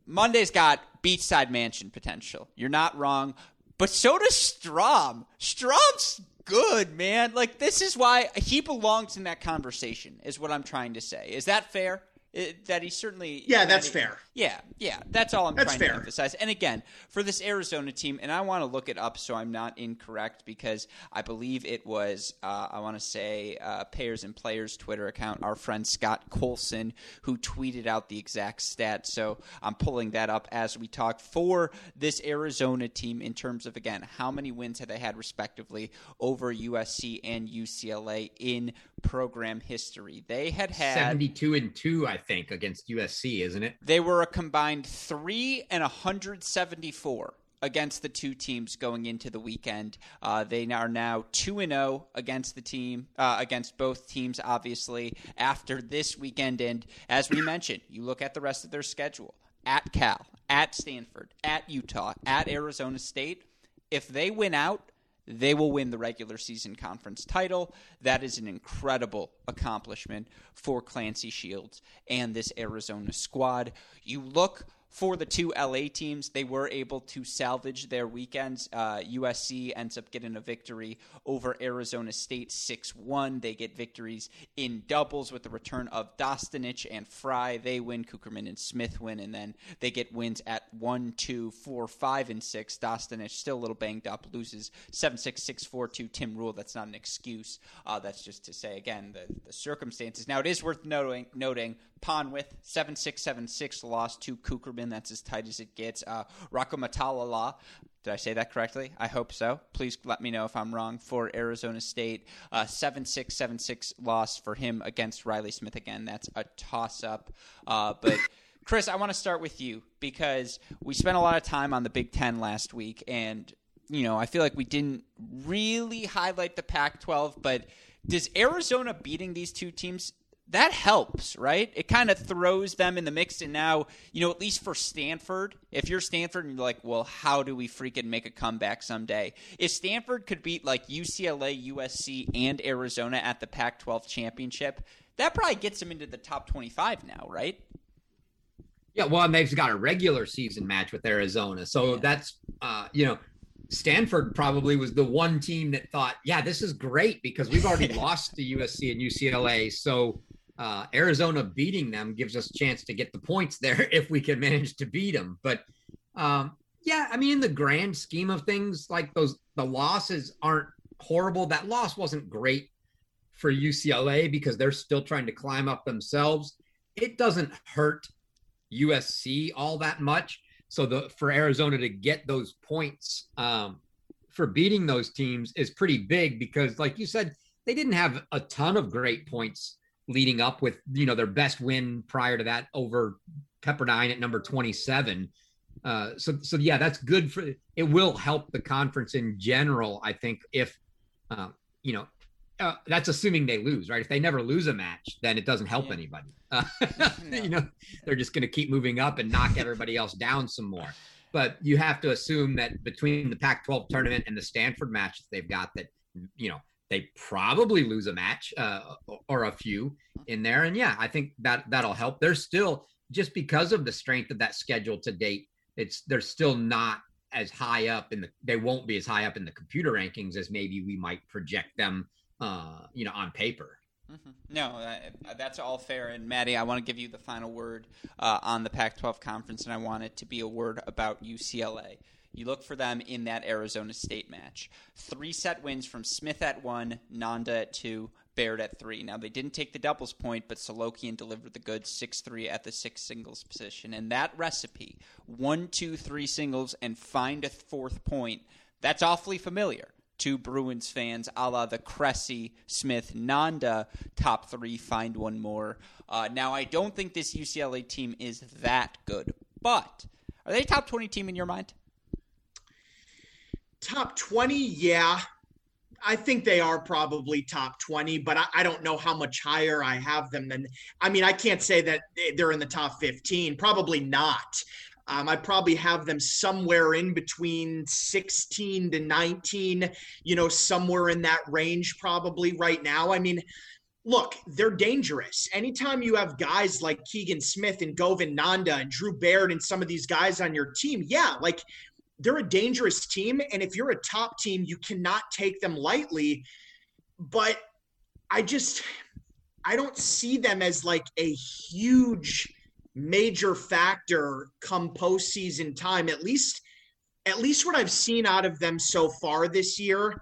Monday's got beachside mansion potential. You're not wrong. But so does Strom. Strom's good, man. Like this is why he belongs in that conversation. Is what I'm trying to say. Is that fair? It, that he certainly yeah that's fair. Yeah yeah that's all i'm that's trying fair. to emphasize. And again for this arizona team and i want to look it up so i'm not incorrect because i believe it was uh, i want to say uh, payers and players twitter account our friend scott colson who tweeted out the exact stat. So i'm pulling that up as we talk for this arizona team in terms of again how many wins have they had respectively over usc and ucla in program history they had had 72 and 2 i think, against USC, isn't it? They were a combined three and 174 against the two teams going into the weekend. Uh, they are now two and zero oh against the team, uh, against both teams. Obviously, after this weekend, and as we mentioned, you look at the rest of their schedule: at Cal, at Stanford, at Utah, at Arizona State. If they win out, they will win the regular season conference title. That is an incredible accomplishment for Clancy Shields and this Arizona squad. You look for the two LA teams, they were able to salvage their weekends. Uh, USC ends up getting a victory over Arizona State 6 1. They get victories in doubles with the return of Dostanic and Fry. They win. Cukierman and Smith win. And then they get wins at 1, 2, 4, 5, and 6. Dostanic still a little banged up, loses 7 6, 6 4 to Tim Rule. That's not an excuse. Uh, that's just to say, again, the, the circumstances. Now, it is worth noting, noting Ponwith, 7676 lost to That's as tight as it gets. Uh, Rocco Matalala, did I say that correctly? I hope so. Please let me know if I'm wrong. For Arizona State, uh, 7676 loss for him against Riley Smith again. That's a toss up. Uh, but. (coughs) Chris, I want to start with you because we spent a lot of time on the Big Ten last week, and you know I feel like we didn't really highlight the Pac-12. But does Arizona beating these two teams that helps, right? It kind of throws them in the mix. And now, you know, at least for Stanford, if you're Stanford and you're like, well, how do we freaking make a comeback someday? If Stanford could beat like UCLA, USC, and Arizona at the Pac 12 championship, that probably gets them into the top 25 now, right? Yeah, well, and they've got a regular season match with Arizona. So yeah. that's, uh, you know, Stanford probably was the one team that thought, yeah, this is great because we've already (laughs) lost to USC and UCLA. So uh, Arizona beating them gives us a chance to get the points there (laughs) if we can manage to beat them. But um, yeah, I mean, in the grand scheme of things, like those, the losses aren't horrible. That loss wasn't great for UCLA because they're still trying to climb up themselves. It doesn't hurt USC all that much. So the for Arizona to get those points um, for beating those teams is pretty big because, like you said, they didn't have a ton of great points leading up with you know their best win prior to that over Pepperdine at number 27. Uh, so so yeah, that's good for it. Will help the conference in general. I think if uh, you know uh, that's assuming they lose, right? If they never lose a match, then it doesn't help yeah. anybody. Uh, (laughs) no. You know, they're just going to keep moving up and knock everybody else down some more. But you have to assume that between the Pac-12 tournament and the Stanford match that they've got, that you know they probably lose a match uh, or a few in there. And yeah, I think that that'll help. They're still just because of the strength of that schedule to date, it's they're still not as high up in the they won't be as high up in the computer rankings as maybe we might project them uh, you know on paper. Mm-hmm. No, uh, that's all fair. And Maddie, I want to give you the final word uh, on the Pac-12 conference, and I want it to be a word about UCLA. You look for them in that Arizona State match. Three set wins from Smith at one, Nanda at two, Baird at three. Now, they didn't take the doubles point, but Solokian delivered the goods 6 3 at the six singles position. And that recipe, one, two, three singles, and find a fourth point, that's awfully familiar to Bruins fans, a la the Cressy, Smith, Nanda top three, find one more. Uh, now, I don't think this UCLA team is that good, but are they a top 20 team in your mind? Top 20, yeah. I think they are probably top 20, but I, I, don't know how much higher I have them than. I mean, I can't say that they're in the top 15. Probably not. Um, I probably have them somewhere in between 16 to 19, you know, somewhere in that range, probably right now. I mean, look, they're dangerous. Anytime you have guys like Keegan Smith and Govind Nanda and Drew Baird and some of these guys on your team, yeah, like they're a dangerous team. And if you're a top team, you cannot take them lightly. But I just, I don't see them as like a huge major factor come postseason time. At least, at least what I've seen out of them so far this year,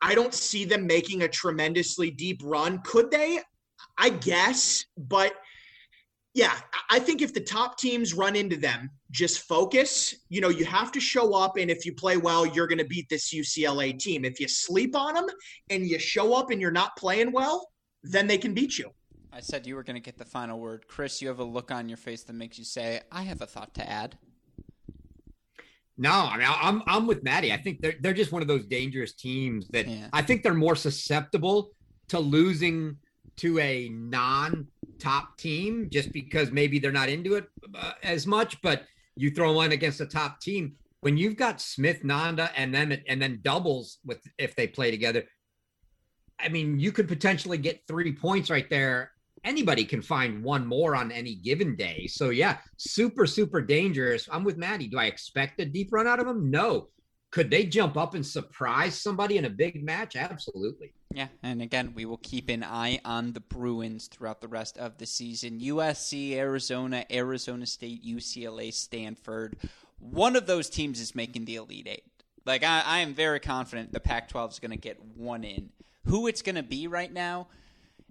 I don't see them making a tremendously deep run. Could they? I guess, but yeah, I think if the top teams run into them, just focus. You know, you have to show up, and if you play well, you're going to beat this UCLA team. If you sleep on them and you show up and you're not playing well, then they can beat you. I said you were going to get the final word. Chris, you have a look on your face that makes you say, I have a thought to add. No, I mean I'm I'm with Maddie. I think they're they're just one of those dangerous teams that Yeah. I think they're more susceptible to losing to a non-top team just because maybe they're not into it uh, as much. But you throw one against a top team when you've got Smith, Nanda, and then and then doubles with if they play together. I mean, you could potentially get three points right there. Anybody can find one more on any given day. So yeah, super super dangerous. I'm with Maddie. Do I expect a deep run out of them? No. Could they jump up and surprise somebody in a big match? Absolutely. Yeah, and again, we will keep an eye on the Bruins throughout the rest of the season. USC, Arizona, Arizona State, UCLA, Stanford. One of those teams is making the Elite Eight. Like, I, I am very confident the Pac 12 is going to get one in. Who it's going to be right now,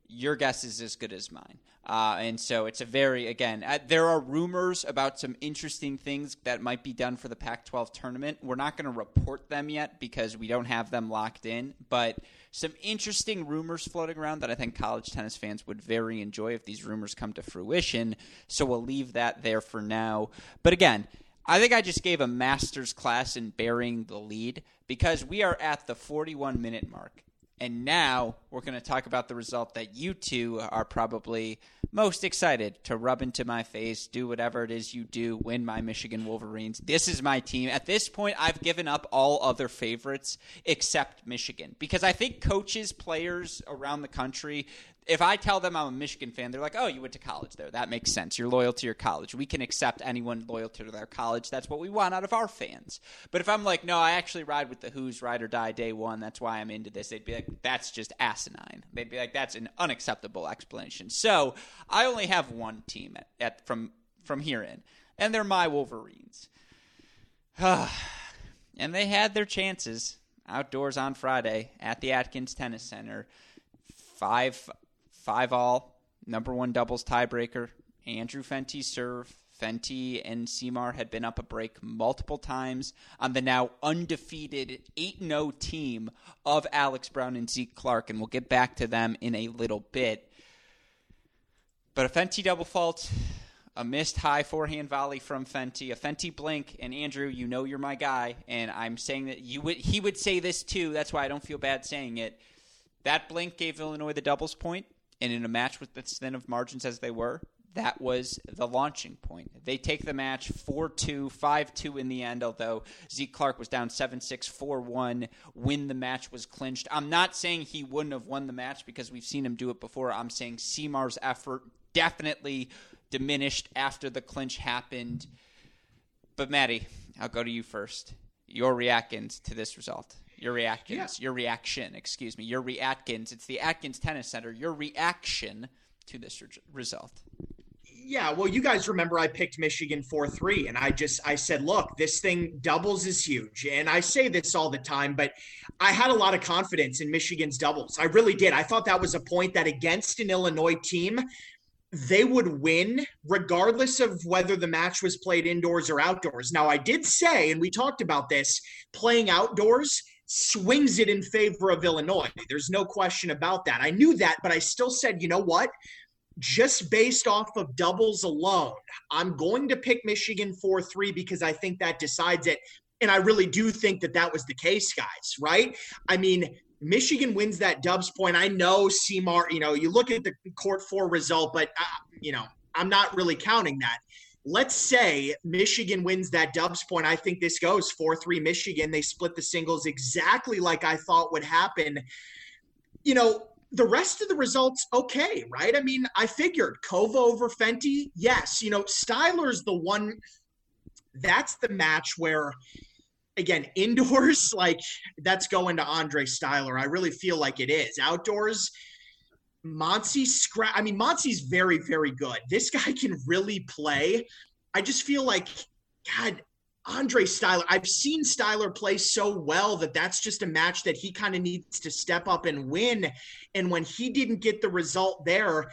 your guess is as good as mine. Uh, and so it's a very, again, uh, there are rumors about some interesting things that might be done for the Pac 12 tournament. We're not going to report them yet because we don't have them locked in, but some interesting rumors floating around that I think college tennis fans would very enjoy if these rumors come to fruition. So we'll leave that there for now. But again, I think I just gave a master's class in burying the lead because we are at the 41 minute mark. And now we're going to talk about the result that you two are probably most excited to rub into my face, do whatever it is you do, win my Michigan Wolverines. This is my team. At this point, I've given up all other favorites except Michigan because I think coaches, players around the country, if I tell them I'm a Michigan fan, they're like, "Oh, you went to college there. That makes sense. You're loyal to your college. We can accept anyone loyal to their college. That's what we want out of our fans." But if I'm like, "No, I actually ride with the Hoos ride or die day one. That's why I'm into this." They'd be like, "That's just asinine." They'd be like, "That's an unacceptable explanation." So I only have one team at, at from from here in, and they're my Wolverines. (sighs) and they had their chances outdoors on Friday at the Atkins Tennis Center. Five five all, number one doubles tiebreaker. Andrew Fenty serve. Fenty and Siimar had been up a break multiple times on the now undefeated 8 0 team of Alex Brown and Zeke Clark, and we'll get back to them in a little bit. But a Fenty double fault, a missed high forehand volley from Fenty, a Fenty blink, and Andrew, you know you're my guy, and I'm saying that you would he would say this too. That's why I don't feel bad saying it. That blink gave Illinois the doubles point, and in a match with as thin of margins as they were, that was the launching point. They take the match 4 2, 5 2 in the end, although Zeke Clark was down 7 6, 4 1 when the match was clinched. I'm not saying he wouldn't have won the match because we've seen him do it before. I'm saying Siimar's effort definitely diminished after the clinch happened. But Maddie, I'll go to you first. Your reactions to this result. Your reactions. Your reaction, excuse me. Your Atkins. It's the Atkins Tennis Center. Your reaction to this re- result. Yeah, well, you guys remember I picked Michigan 4 3, and I just I said, look, this thing doubles is huge. And I say this all the time, but I had a lot of confidence in Michigan's doubles. I really did. I thought that was a point that against an Illinois team, they would win regardless of whether the match was played indoors or outdoors. Now, I did say, and we talked about this, playing outdoors swings it in favor of Illinois. There's no question about that. I knew that, but I still said, you know what? Just based off of doubles alone, I'm going to pick Michigan 4 3 because I think that decides it. And I really do think that that was the case, guys, right? I mean, Michigan wins that dubs point. I know Siimar, you know, you look at the court four result, but, uh, you know, I'm not really counting that. Let's say Michigan wins that dubs point. I think this goes 4 3 Michigan. They split the singles exactly like I thought would happen. You know, the rest of the results, okay, right? I mean, I figured Kova over Fenty, yes. You know, Styler's the one. That's the match where, again, (laughs) indoors, like that's going to Andre Styler. I really feel like it is. Outdoors, Monty scrap. I mean, Monty's very, very good. This guy can really play. I just feel like, God, Andre Styler. I've seen Styler play so well that that's just a match that he kind of needs to step up and win. And when he didn't get the result there,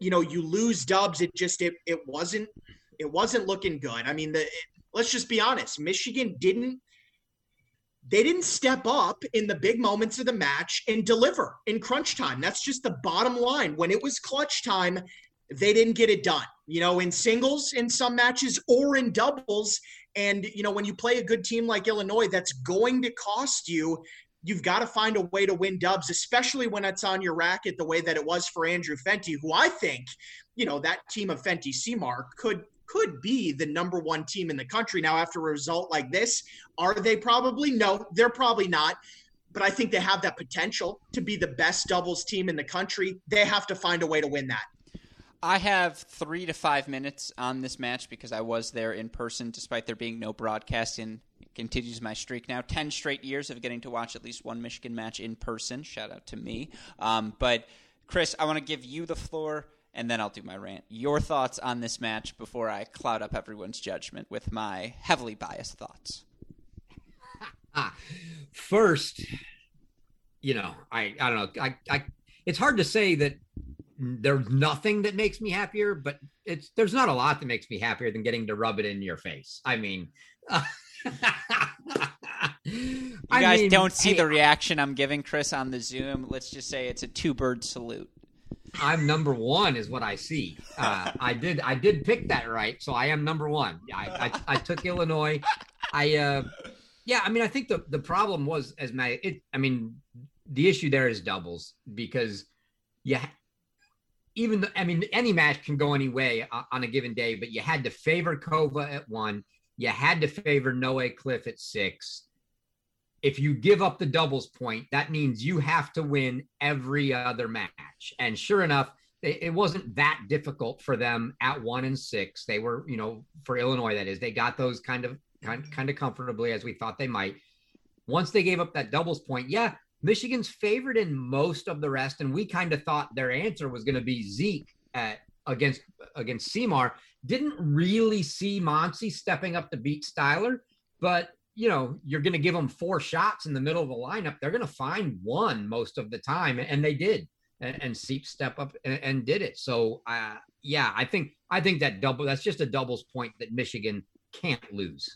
you know, you lose dubs. It just it it wasn't it wasn't looking good. I mean, the let's just be honest. Michigan didn't they didn't step up in the big moments of the match and deliver in crunch time. That's just the bottom line. When it was clutch time, they didn't get it done. you know, in singles in some matches or in doubles. And, you know, when you play a good team like Illinois, that's going to cost you. You've got to find a way to win dubs, especially when it's on your racket the way that it was for Andrew Fenty, who I think, you know, that team of Fenty Siimar could could be the number one team in the country. Now, after a result like this, are they probably? No, they're probably not. But I think they have that potential to be the best doubles team in the country. They have to find a way to win that. I have three to five minutes on this match because I was there in person, despite there being no broadcast. And continues my streak now. Ten straight years of getting to watch at least one Michigan match in person. Shout out to me. Um, but Chris, I want to give you the floor, and then I'll do my rant. Your thoughts on this match before I cloud up everyone's judgment with my heavily biased thoughts. (laughs) First, you know, I I don't know. I, I it's hard to say that there's nothing that makes me happier, but it's there's not a lot that makes me happier than getting to rub it in your face. I mean, (laughs) uh, you guys mean, don't see hey, the reaction I'm giving Chris on the Zoom. Let's just say it's a two bird salute. I'm number one, is what I see. Uh, I (laughs) did I did pick that right, so I am number one. I I, I took Illinois. I uh, yeah, I mean, I think the the problem was as my it. I mean, the issue there is doubles because yeah, even I mean, any match can go any way on a given day, but you had to favor Kova at one. You had to favor Noe Cliff at six. If you give up the doubles point, that means you have to win every other match. And sure enough, it wasn't that difficult for them at one and six. They were, you know, for Illinois, that is, they got those kind of kind, kind of comfortably as we thought they might. Once they gave up that doubles point, yeah, Michigan's favored in most of the rest, and we kind of thought their answer was going to be Zeke at against against Siimar. Didn't really see Montsi stepping up to beat Styler, but you know you're going to give them four shots in the middle of the lineup. They're going to find one most of the time, and they did. And, and Seep step up and, and did it. So uh, yeah, I think I think that double that's just a doubles point that Michigan can't lose.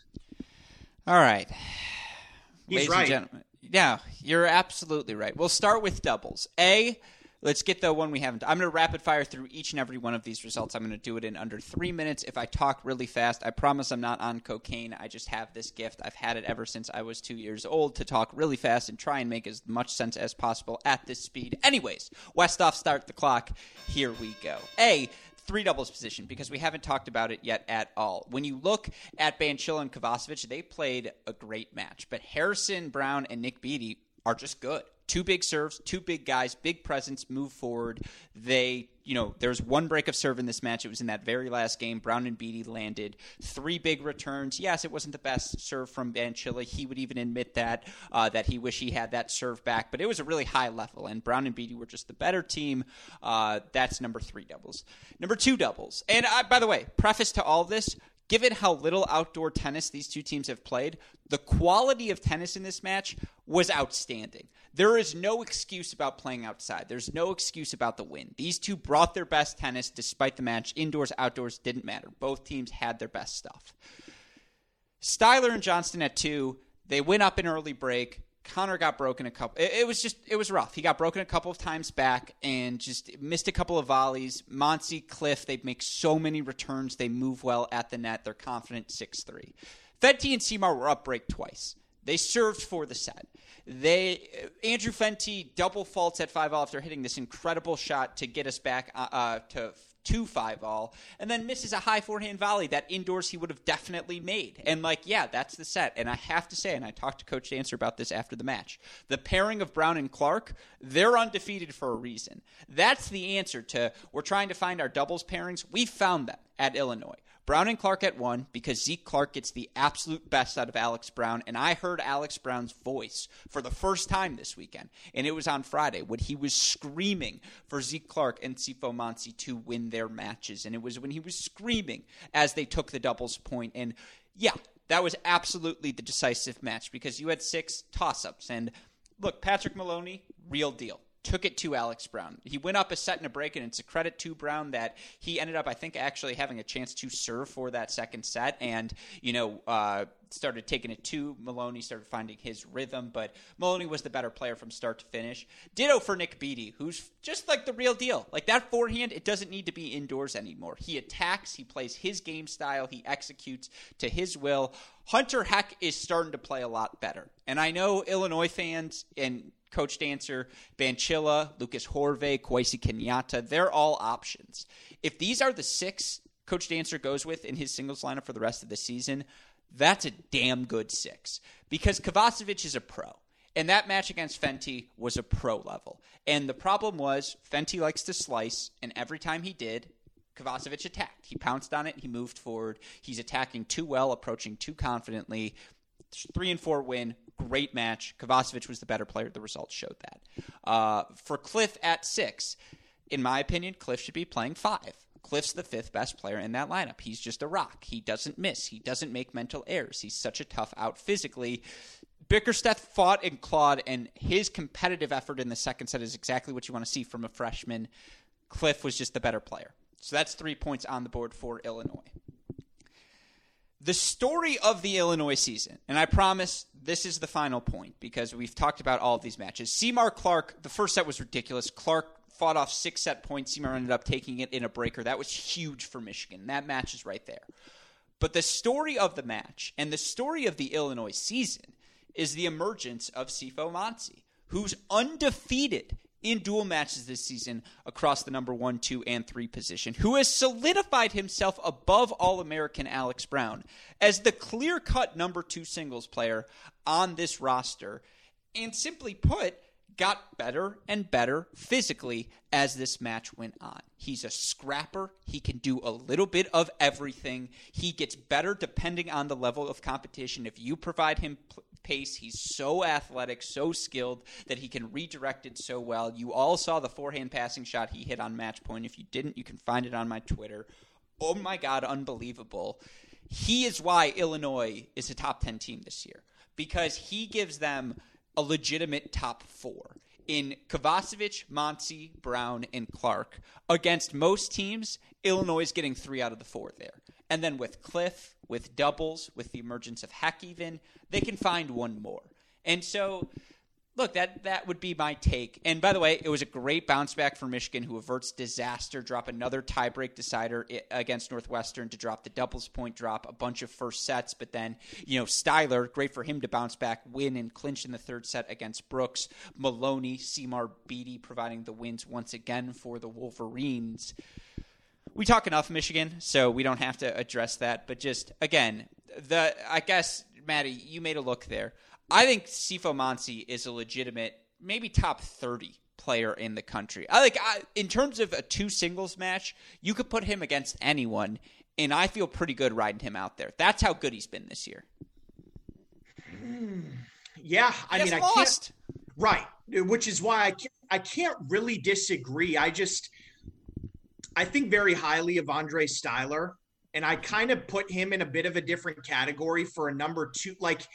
All right. He's Ladies right. And gentlemen. Yeah, you're absolutely right. We'll start with doubles. A, let's get the one we haven't. I'm going to rapid fire through each and every one of these results. I'm going to do it in under three minutes. If I talk really fast, I promise I'm not on cocaine. I just have this gift. I've had it ever since I was two years old to talk really fast and try and make as much sense as possible at this speed. Anyways, Westhoff, start the clock. Here we go. A, three doubles position because we haven't talked about it yet at all. When you look at Banchila and Kovacevic, they played a great match, but Harrison Brown and Nick Beatty are just good. Two big serves, two big guys, big presence, move forward. They, you know, there's one break of serve in this match. It was in that very last game. Brown and Beatty landed three big returns. Yes, it wasn't the best serve from Banchila. He would even admit that, uh, that he wish he had that serve back, but it was a really high level, and Brown and Beatty were just the better team. Uh, that's number three doubles. Number two doubles. And uh, by the way, preface to all this, given how little outdoor tennis these two teams have played, the quality of tennis in this match was outstanding. There is no excuse about playing outside. There's no excuse about the win. These two brought their best tennis despite the match. Indoors, outdoors, didn't matter. Both teams had their best stuff. Styler and Johnston at two, they went up in early break. Connor got broken a couple. It, it, was just it was rough. He got broken a couple of times back and just missed a couple of volleys. Montsi, Cliff, they make so many returns. They move well at the net. They're confident six three. Fenty and Siimar were up break twice. They served for the set. They Andrew Fenty double faults at five all after hitting this incredible shot to get us back uh, uh, to two five all, and then misses a high forehand volley that indoors he would have definitely made. And like, yeah, that's the set. And I have to say, and I talked to Coach Dancer about this after the match, the pairing of Brown and Clark, they're undefeated for a reason. That's the answer to we're trying to find our doubles pairings. We found them at Illinois. Brown and Clark at one because Zeke Clark gets the absolute best out of Alex Brown. And I heard Alex Brown's voice for the first time this weekend. And it was on Friday when he was screaming for Zeke Clark and Sipho Montsi to win their matches. And it was when he was screaming as they took the doubles point. And yeah, that was absolutely the decisive match because you had six toss ups. And look, Patrick Maloney, real deal took it to Alex Brown. He went up a set and a break, and it's a credit to Brown that he ended up, I think, actually having a chance to serve for that second set, and you know, uh, started taking it to Maloney, started finding his rhythm. But Maloney was the better player from start to finish. Ditto for Nick Beatty, who's just like the real deal. Like that forehand, it doesn't need to be indoors anymore. He attacks, he plays his game style, he executes to his will. Hunter Heck is starting to play a lot better, and I know Illinois fans and Coach Dancer, Banchilla, Lucas Horve, Kwesi Kenyatta, they're all options. If these are the six Coach Dancer goes with in his singles lineup for the rest of the season, that's a damn good six because Kovacevic is a pro. And that match against Fenty was a pro level. And the problem was Fenty likes to slice, and every time he did, Kovacevic attacked. He pounced on it, he moved forward. He's attacking too well, approaching too confidently. Three and four win, great match. Kovacevic was the better player. The results showed that. Uh, for Cliff at six, in my opinion, Cliff should be playing five. Cliff's the fifth best player in that lineup. He's just a rock. He doesn't miss. He doesn't make mental errors. He's such a tough out physically. Bickersteth fought and clawed, and his competitive effort in the second set is exactly what you want to see from a freshman. Cliff was just the better player. So that's three points on the board for Illinois the story of the Illinois season, and I promise this is the final point because we've talked about all of these matches. Siimar Clark, the first set was ridiculous. Clark fought off six set points. Siimar ended up taking it in a breaker. That was huge for Michigan. That match is right there. But the story of the match and the story of the Illinois season is the emergence of Sipho Montsi, who's undefeated in dual matches this season across the number one, two, and three position, who has solidified himself above All American Alex Brown as the clear cut number two singles player on this roster, and simply put, got better and better physically as this match went on. He's a scrapper. He can do a little bit of everything. He gets better depending on the level of competition. If you provide him pace. He's so athletic, so skilled that he can redirect it so well. You all saw the forehand passing shot he hit on match point. If you didn't, you can find it on my Twitter. Oh my God, unbelievable. He is why Illinois is a top 10 team this year because he gives them a legitimate top four in Kovacevic, Montsi, Brown, and Clark. Against most teams, Illinois is getting three out of the four there. And then with Cliff, with doubles, with the emergence of Heck, even, they can find one more. And so, look, that that would be my take. And by the way, it was a great bounce back for Michigan, who averts disaster, drop another tiebreak decider against Northwestern to drop the doubles point drop, a bunch of first sets, but then you know Styler, great for him to bounce back, win and clinch in the third set against Brooks. Maloney, Siimar Beatty providing the wins once again for the Wolverines we talk enough Michigan, so we don't have to address that. But just again, the I guess Maddie, you made a look there. I think Sipho Montsi is a legitimate, maybe top thirty player in the country. I like I, in terms of a two singles match, you could put him against anyone, and I feel pretty good riding him out there. That's how good he's been this year. Hmm. Yeah, I he mean, I lost. can't. Right, which is why I can't, I can't really disagree. I just I think very highly of Andre Styler, and I kind of put him in a bit of a different category for a number two. Like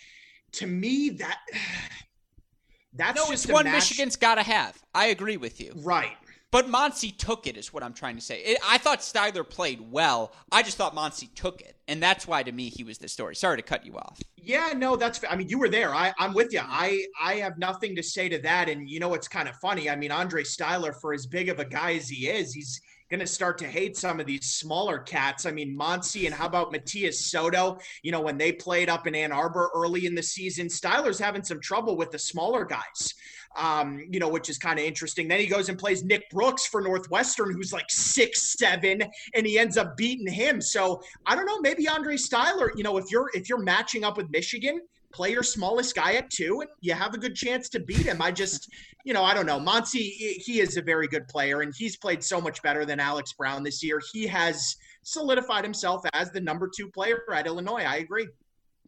to me, that (sighs) that's no, just it's one match. Michigan's got to have. I agree with you. Right. But Montsi took it, is what I'm trying to say. It, I thought Styler played well. I just thought Montsi took it, and that's why to me he was the story. Sorry to cut you off. Yeah, no, that's. I mean, you were there. I, I'm with you. I, I have nothing to say to that. And you know, it's kind of funny. I mean, Andre Styler, for as big of a guy as he is, he's going to start to hate some of these smaller cats. I mean, Montsi and how about Matias Soto? You know, when they played up in Ann Arbor early in the season, Styler's having some trouble with the smaller guys. Um, you know, which is kind of interesting. Then he goes and plays Nick Brooks for Northwestern, who's like six seven, and he ends up beating him. So I don't know, maybe Andre Styler. You know, if you're if you're matching up with Michigan, play your smallest guy at two, and you have a good chance to beat him. I just, you know, I don't know. Montsi, he is a very good player, and he's played so much better than Alex Brown this year. He has solidified himself as the number two player at Illinois. I agree.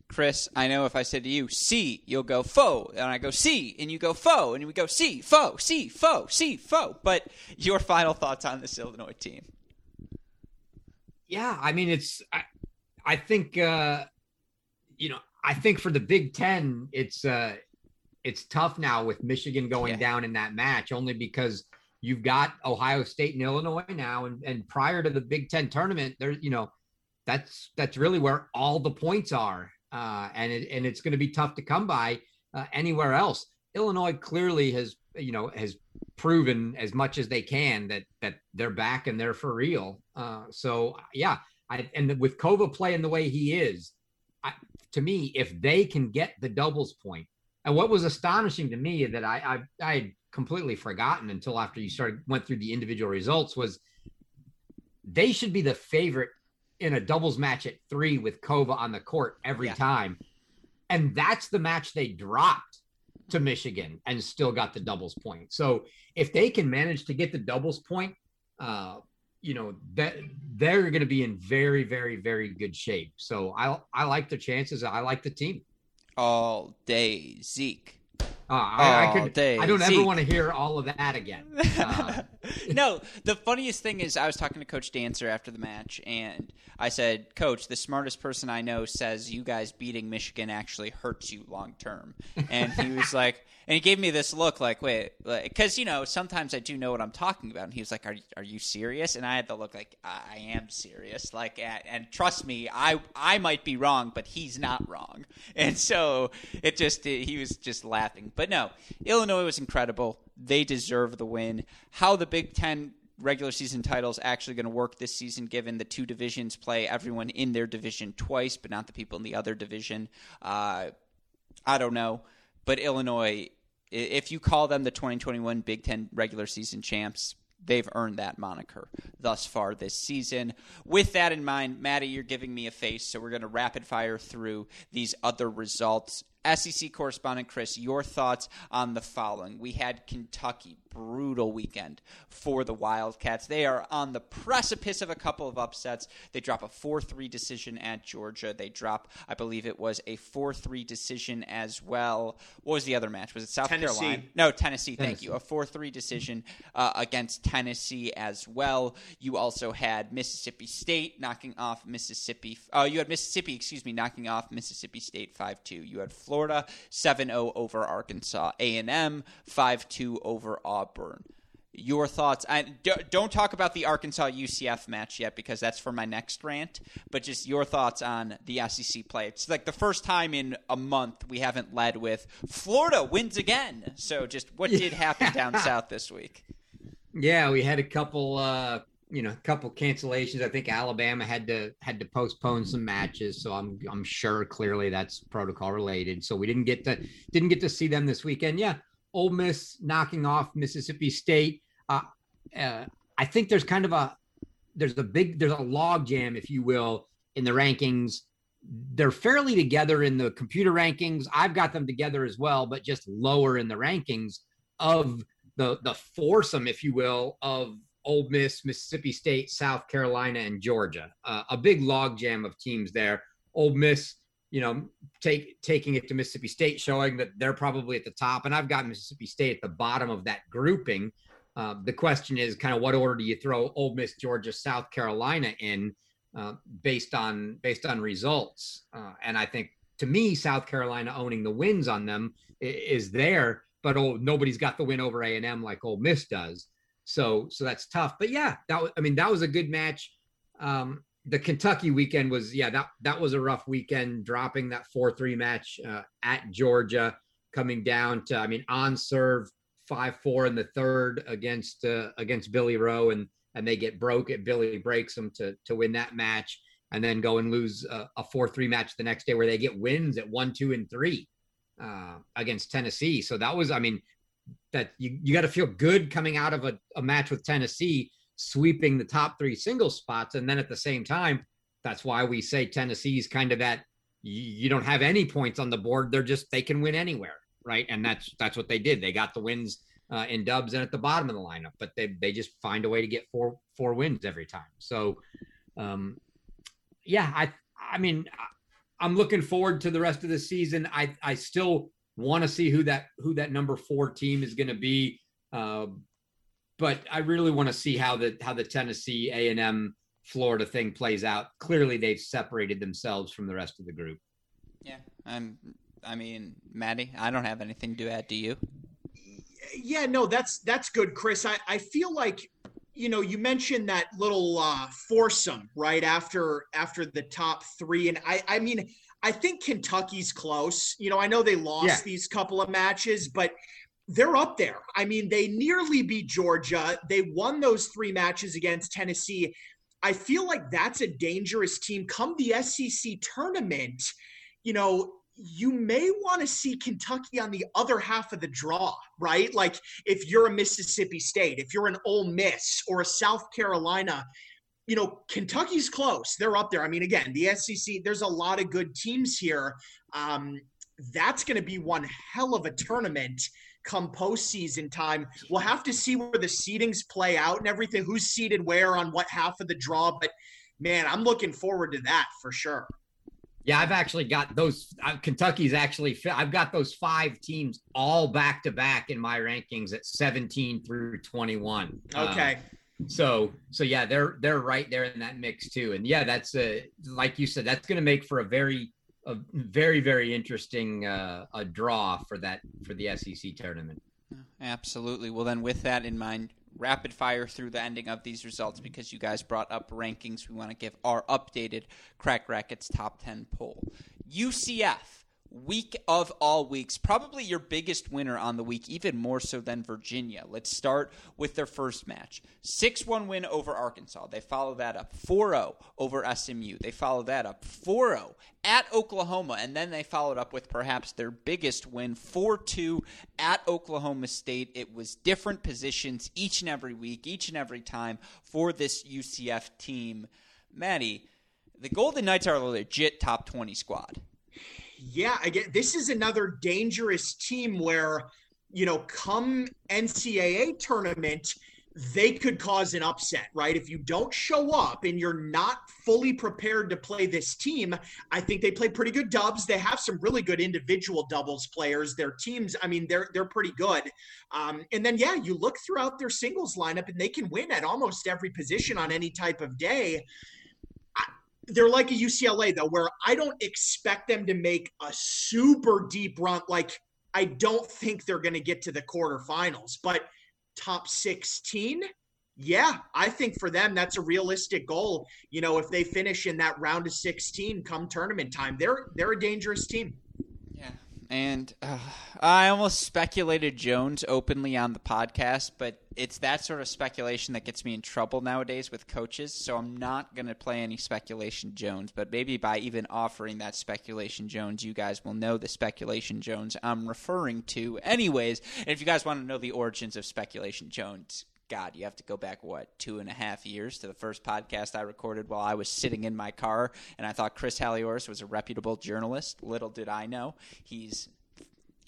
Chris, I know if I said to you, C, you'll go foe. And I go C, and you go foe. And we go C, foe, C, foe, C, foe. But your final thoughts on this Illinois team? Yeah, I mean, it's, I, I think, uh, you know, I think for the Big Ten, it's, uh, it's tough now with Michigan going Yeah. down in that match only because you've got Ohio State and Illinois now, and and prior to the Big Ten tournament, there you know that's that's really where all the points are, uh, and it, and it's going to be tough to come by uh, anywhere else. Illinois clearly has you know has proven as much as they can that that they're back and they're for real. Uh, so yeah, I, and with Kova playing the way he is, I, to me, if they can get the doubles point, and what was astonishing to me that I I, I had completely forgotten until after you started went through the individual results was they should be the favorite in a doubles match at three with Kova on the court every Yeah. time, and that's the match they dropped to Michigan and still got the doubles point. So if they can manage to get the doubles point, uh, you know that they're going to be in very, very, very good shape. So I I like the chances. I like the team. All day Zeke. Uh, I, I All could. I don't ever want to hear all of that again. (laughs) Uh, no, the funniest thing is I was talking to Coach Dancer after the match, and I said, "Coach, the smartest person I know says you guys beating Michigan actually hurts you long term." And he was (laughs) like, and he gave me this look, like, "Wait," because you know sometimes I do know what I'm talking about. And he was like, "Are are you serious?" And I had the look like I I am serious, like, and, and trust me, I I might be wrong, but he's not wrong. (laughs) And so it just he was just laughing. But no, Illinois was incredible. They deserve the win. How the Big Ten regular season titles actually going to work this season, given the two divisions play everyone in their division twice, but not the people in the other division. Uh, I don't know, but Illinois, if you call them the 2021 Big Ten regular season champs, they've earned that moniker thus far this season. With that in mind, Maddie, you're giving me a face, so we're going to rapid fire through these other results. SEC correspondent Chris, your thoughts on the following. We had Kentucky, brutal weekend for the Wildcats. They are on the precipice of a couple of upsets. They drop a 4 3 decision at Georgia. They drop, I believe it was a 4 3 decision as well. What was the other match? Was it South Tennessee. Carolina? No, Tennessee, thank you. A 4 3 decision uh, against Tennessee as well. You also had Mississippi State knocking off Mississippi. Uh, you had Mississippi, excuse me, knocking off Mississippi State 5 2. You had Florida 7 0 over Arkansas. A&M 5 2 over Auburn. Your thoughts? I, don't talk about the Arkansas UCF match yet because that's for my next rant. But just your thoughts on the SEC play. It's like the first time in a month we haven't led with Florida wins again. So just what did (laughs) happen down south this week? Yeah, we had a couple uh you know, a couple cancellations. I think Alabama had to had to postpone some matches, so I'm I'm sure clearly that's protocol related. So we didn't get to didn't get to see them this weekend. Yeah, Ole Miss knocking off Mississippi State. Uh, uh I think there's kind of a there's a big there's a log jam, if you will, in the rankings. They're fairly together in the computer rankings. I've got them together as well, but just lower in the rankings of the the foursome, if you will, of Ole Miss, Mississippi State, South Carolina, and Georgia. Uh, a big logjam of teams there. Ole Miss, you know, take taking it to Mississippi State, showing that they're probably at the top, and I've got Mississippi State at the bottom of that grouping. Uh, the question is, kind of, what order do you throw Ole Miss, Georgia, South Carolina in, uh, based on based on results? Uh, and I think to me, South Carolina owning the wins on them is there, but oh, nobody's got the win over A and M like Ole Miss does. So so that's tough. But yeah, that was I mean that was a good match. Um, the Kentucky weekend was yeah that that was a rough weekend. Dropping that four three match uh, at Georgia, coming down to I mean on serve five four in the third against uh, against Billy Rowe and and they get broke. It Billy breaks them to to win that match and then go and lose a, a four three match the next day where they get wins at one two and three uh, against Tennessee. So that was I mean that you, you got to feel good coming out of a, a match with Tennessee, sweeping the top three single spots. And then at the same time, that's why we say Tennessee's kind of that you, you don't have any points on the board. They're just, they can win anywhere. Right. And that's, that's what they did. They got the wins uh, in dubs and at the bottom of the lineup, but they, they just find a way to get four, four wins every time. So, um, yeah, I, I mean, I'm looking forward to the rest of the season. I, I still want to see who that who that number four team is going to be. Uh, but I really want to see how the how the Tennessee A and M Florida thing plays out. Clearly, they've separated themselves from the rest of the group. Yeah, I'm I mean, Maddie, I don't have anything to add. Do you? Yeah, no, that's that's good, Chris. I, I feel like you know you mentioned that little uh, foursome right after after the top three, and I I mean I think Kentucky's close. You know, I know they lost yeah. these couple of matches, but they're up there. I mean, they nearly beat Georgia. They won those three matches against Tennessee. I feel like that's a dangerous team. Come the SEC tournament, you know, you may want to see Kentucky on the other half of the draw, right? Like if you're a Mississippi State, if you're an Ole Miss or a South Carolina, you know, Kentucky's close. They're up there. I mean, again, the SEC, there's a lot of good teams here. Um, that's going to be one hell of a tournament come postseason time. We'll have to see where the seedings play out and everything, who's seated where on what half of the draw. But man, I'm looking forward to that for sure. Yeah, I've actually got those. Uh, Kentucky's actually. I've got those five teams all back to back in my rankings at 17 through 21. Okay. Uh, so so yeah, they're they're right there in that mix too. And yeah, that's a like you said, that's going to make for a very a very very interesting uh, a draw for that for the SEC tournament. Absolutely. Well, then with that in mind, rapid fire through the ending of these results because you guys brought up rankings. We want to give our updated Cracked Racquets top ten poll. UCF week of all weeks, probably your biggest winner on the week, even more so than Virginia. Let's start with their first match 6 1 win over Arkansas. They follow that up 4 0 over SMU. They follow that up 4 0 at Oklahoma. And then they followed up with perhaps their biggest win 4 2 at Oklahoma State. It was different positions each and every week, each and every time for this UCF team. Maddie, the Golden Knights are a legit top 20 squad. Yeah, get this is another dangerous team where, you know, come NCAA tournament, they could cause an upset, right? If you don't show up and you're not fully prepared to play this team, I think they play pretty good dubs. They have some really good individual doubles players. Their teams, I mean, they're they're pretty good. Um, and then yeah, you look throughout their singles lineup and they can win at almost every position on any type of day they're like a UCLA though, where I don't expect them to make a super deep run. Like I don't think they're going to get to the quarterfinals, but top 16, yeah, I think for them that's a realistic goal. You know, if they finish in that round of 16 come tournament time, they're they're a dangerous team. And uh, I almost speculated Jones openly on the podcast, but it's that sort of speculation that gets me in trouble nowadays with coaches. So I'm not going to play any speculation Jones, but maybe by even offering that speculation Jones, you guys will know the speculation Jones I'm referring to. Anyways, and if you guys want to know the origins of speculation Jones, God, you have to go back, what, two and a half years to the first podcast I recorded while I was sitting in my car and I thought Chris Halioris was a reputable journalist. Little did I know he's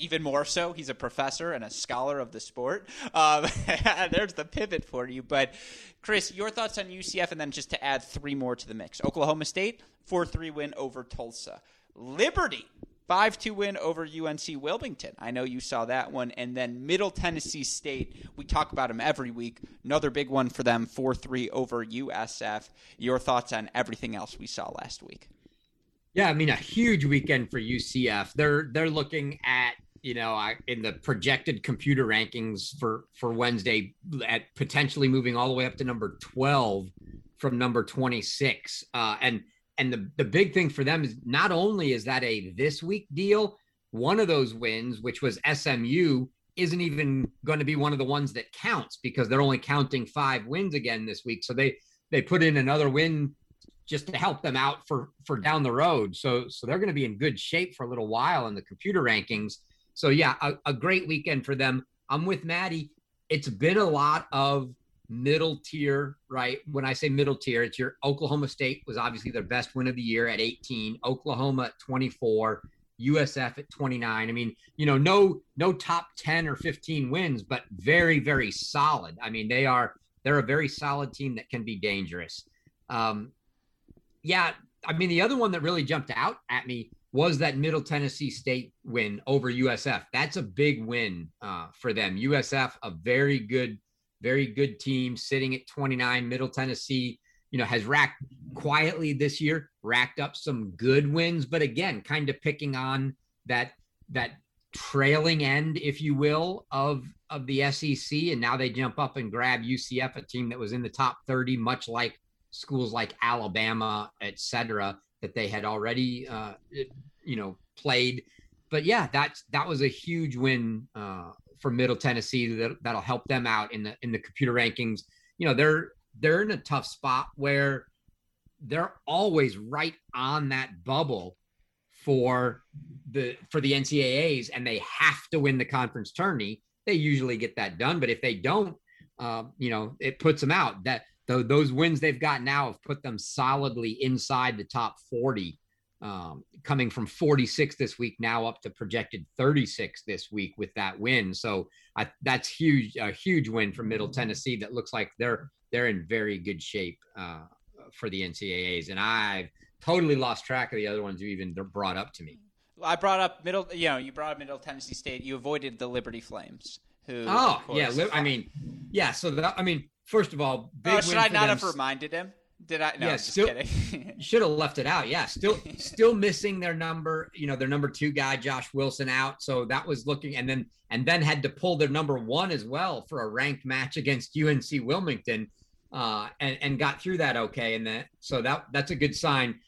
even more so, he's a professor and a scholar of the sport. Um, (laughs) there's the pivot for you. But, Chris, your thoughts on UCF, and then just to add three more to the mix Oklahoma State, 4 3 win over Tulsa. Liberty, 5 2 win over UNC Wilmington. I know you saw that one. And then Middle Tennessee State, we talk about them every week. Another big one for them, 4 3 over USF. Your thoughts on everything else we saw last week? Yeah, I mean a huge weekend for UCF. They're they're looking at you know, in the projected computer rankings for for Wednesday at potentially moving all the way up to number 12 from number 26. Uh, and and the the big thing for them is not only is that a this week deal, one of those wins, which was SMU, isn't even going to be one of the ones that counts because they're only counting five wins again this week. So they they put in another win just to help them out for for down the road. So so they're going to be in good shape for a little while in the computer rankings. So yeah, a, a great weekend for them. I'm with Maddie. It's been a lot of middle tier, right? When I say middle tier, it's your Oklahoma State was obviously their best win of the year at 18, Oklahoma at 24, USF at 29. I mean, you know, no no top 10 or 15 wins, but very very solid. I mean, they are they're a very solid team that can be dangerous. Um yeah, I mean, the other one that really jumped out at me was that Middle Tennessee State win over USF. That's a big win uh, for them. USF, a very good, very good team, sitting at 29. Middle Tennessee, you know, has racked quietly this year, racked up some good wins, but again, kind of picking on that that trailing end, if you will, of of the SEC, and now they jump up and grab UCF, a team that was in the top 30, much like schools like Alabama, et cetera, that they had already, uh, you know, played. But yeah, that's that was a huge win uh, for Middle Tennessee. That that'll help them out in the in the computer rankings. You know, they're they're in a tough spot where they're always right on that bubble for the for the NCAAs, and they have to win the conference tourney. They usually get that done, but if they don't, uh, you know, it puts them out. That though those wins they've got now have put them solidly inside the top 40 um, coming from 46 this week now up to projected 36 this week with that win so I, that's huge a huge win for middle tennessee that looks like they're they're in very good shape uh, for the ncaaas and i've totally lost track of the other ones you even brought up to me i brought up middle you know you brought up middle tennessee state you avoided the liberty flames who oh yeah i mean yeah so that i mean First of all, oh, should I not them. have reminded him? Did I? No, yeah, still, kidding. should have left it out. Yeah, still, (laughs) still missing their number. You know, their number two guy, Josh Wilson, out. So that was looking, and then and then had to pull their number one as well for a ranked match against UNC Wilmington, uh, and and got through that okay. And that so that that's a good sign.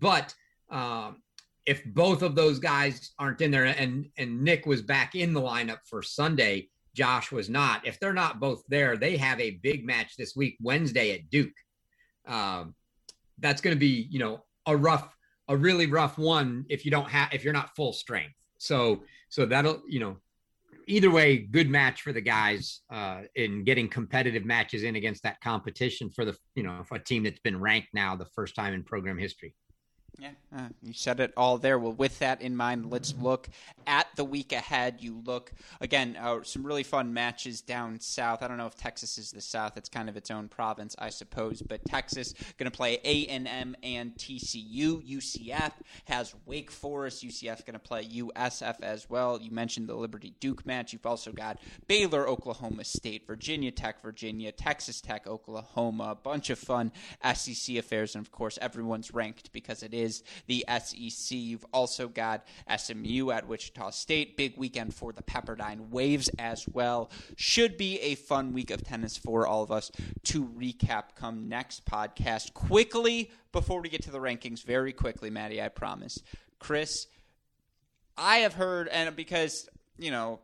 But um, if both of those guys aren't in there, and and Nick was back in the lineup for Sunday, Josh was not. If they're not both there, they have a big match this week, Wednesday at Duke. Um, that's going to be, you know, a rough, a really rough one if you don't have, if you're not full strength. So, so that'll, you know, either way, good match for the guys uh, in getting competitive matches in against that competition for the, you know, for a team that's been ranked now the first time in program history. Yeah, uh, you said it all there. Well, with that in mind, let's look at the week ahead. You look again, uh, some really fun matches down south. I don't know if Texas is the south; it's kind of its own province, I suppose. But Texas going to play A and M and TCU. UCF has Wake Forest. UCF going to play USF as well. You mentioned the Liberty Duke match. You've also got Baylor, Oklahoma State, Virginia Tech, Virginia, Texas Tech, Oklahoma. A bunch of fun SEC affairs, and of course, everyone's ranked because it is is the SEC. You've also got SMU at Wichita State. Big weekend for the Pepperdine Waves as well. Should be a fun week of tennis for all of us to recap come next podcast. Quickly, before we get to the rankings, very quickly, Maddie, I promise. Chris, I have heard, and because, you know,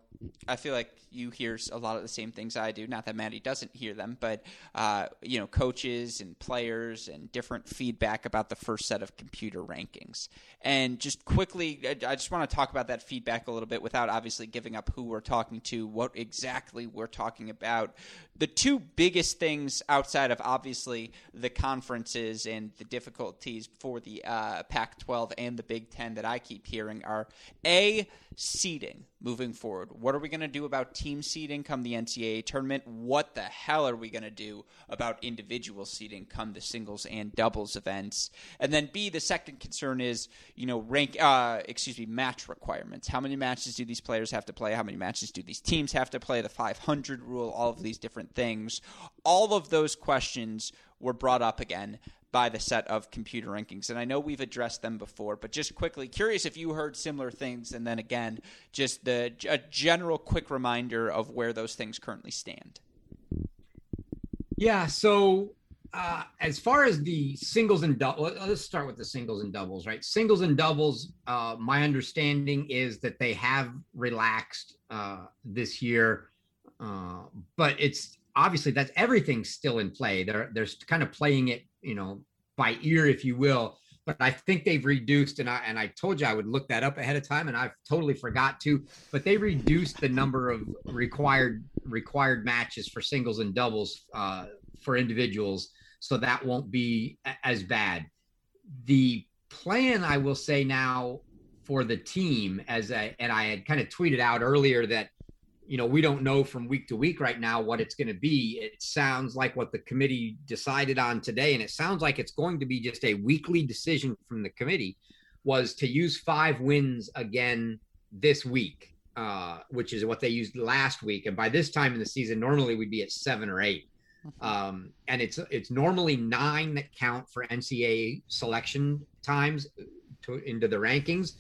I feel like you hear a lot of the same things I do. Not that Maddie doesn't hear them, but uh, you know, coaches and players and different feedback about the first set of computer rankings. And just quickly, I just want to talk about that feedback a little bit without obviously giving up who we're talking to, what exactly we're talking about. The two biggest things outside of obviously the conferences and the difficulties for the uh, Pac-12 and the Big Ten that I keep hearing are a seeding moving forward. What are we going to do about team seeding come the NCAA tournament? What the hell are we going to do about individual seeding come the singles and doubles events? And then B, the second concern is, you know, rank, uh, excuse me, match requirements. How many matches do these players have to play? How many matches do these teams have to play? The 500 rule, all of these different things. All of those questions were brought up again by the set of computer rankings. And I know we've addressed them before, but just quickly, curious if you heard similar things. And then again, just the a general quick reminder of where those things currently stand. Yeah. So uh, as far as the singles and doubles, let's start with the singles and doubles, right? Singles and doubles, uh, my understanding is that they have relaxed uh, this year, uh, but it's obviously that's everything's still in play. They're they're kind of playing it you know, by ear, if you will. But I think they've reduced, and I and I told you I would look that up ahead of time, and I've totally forgot to. But they reduced the number of required required matches for singles and doubles uh, for individuals, so that won't be as bad. The plan, I will say now, for the team, as I and I had kind of tweeted out earlier that you know, we don't know from week to week right now what it's going to be. It sounds like what the committee decided on today, and it sounds like it's going to be just a weekly decision from the committee, was to use five wins again this week, uh, which is what they used last week. And by this time in the season, normally we'd be at seven or eight. Mm-hmm. Um, and it's it's normally nine that count for NCAA selection times to into the rankings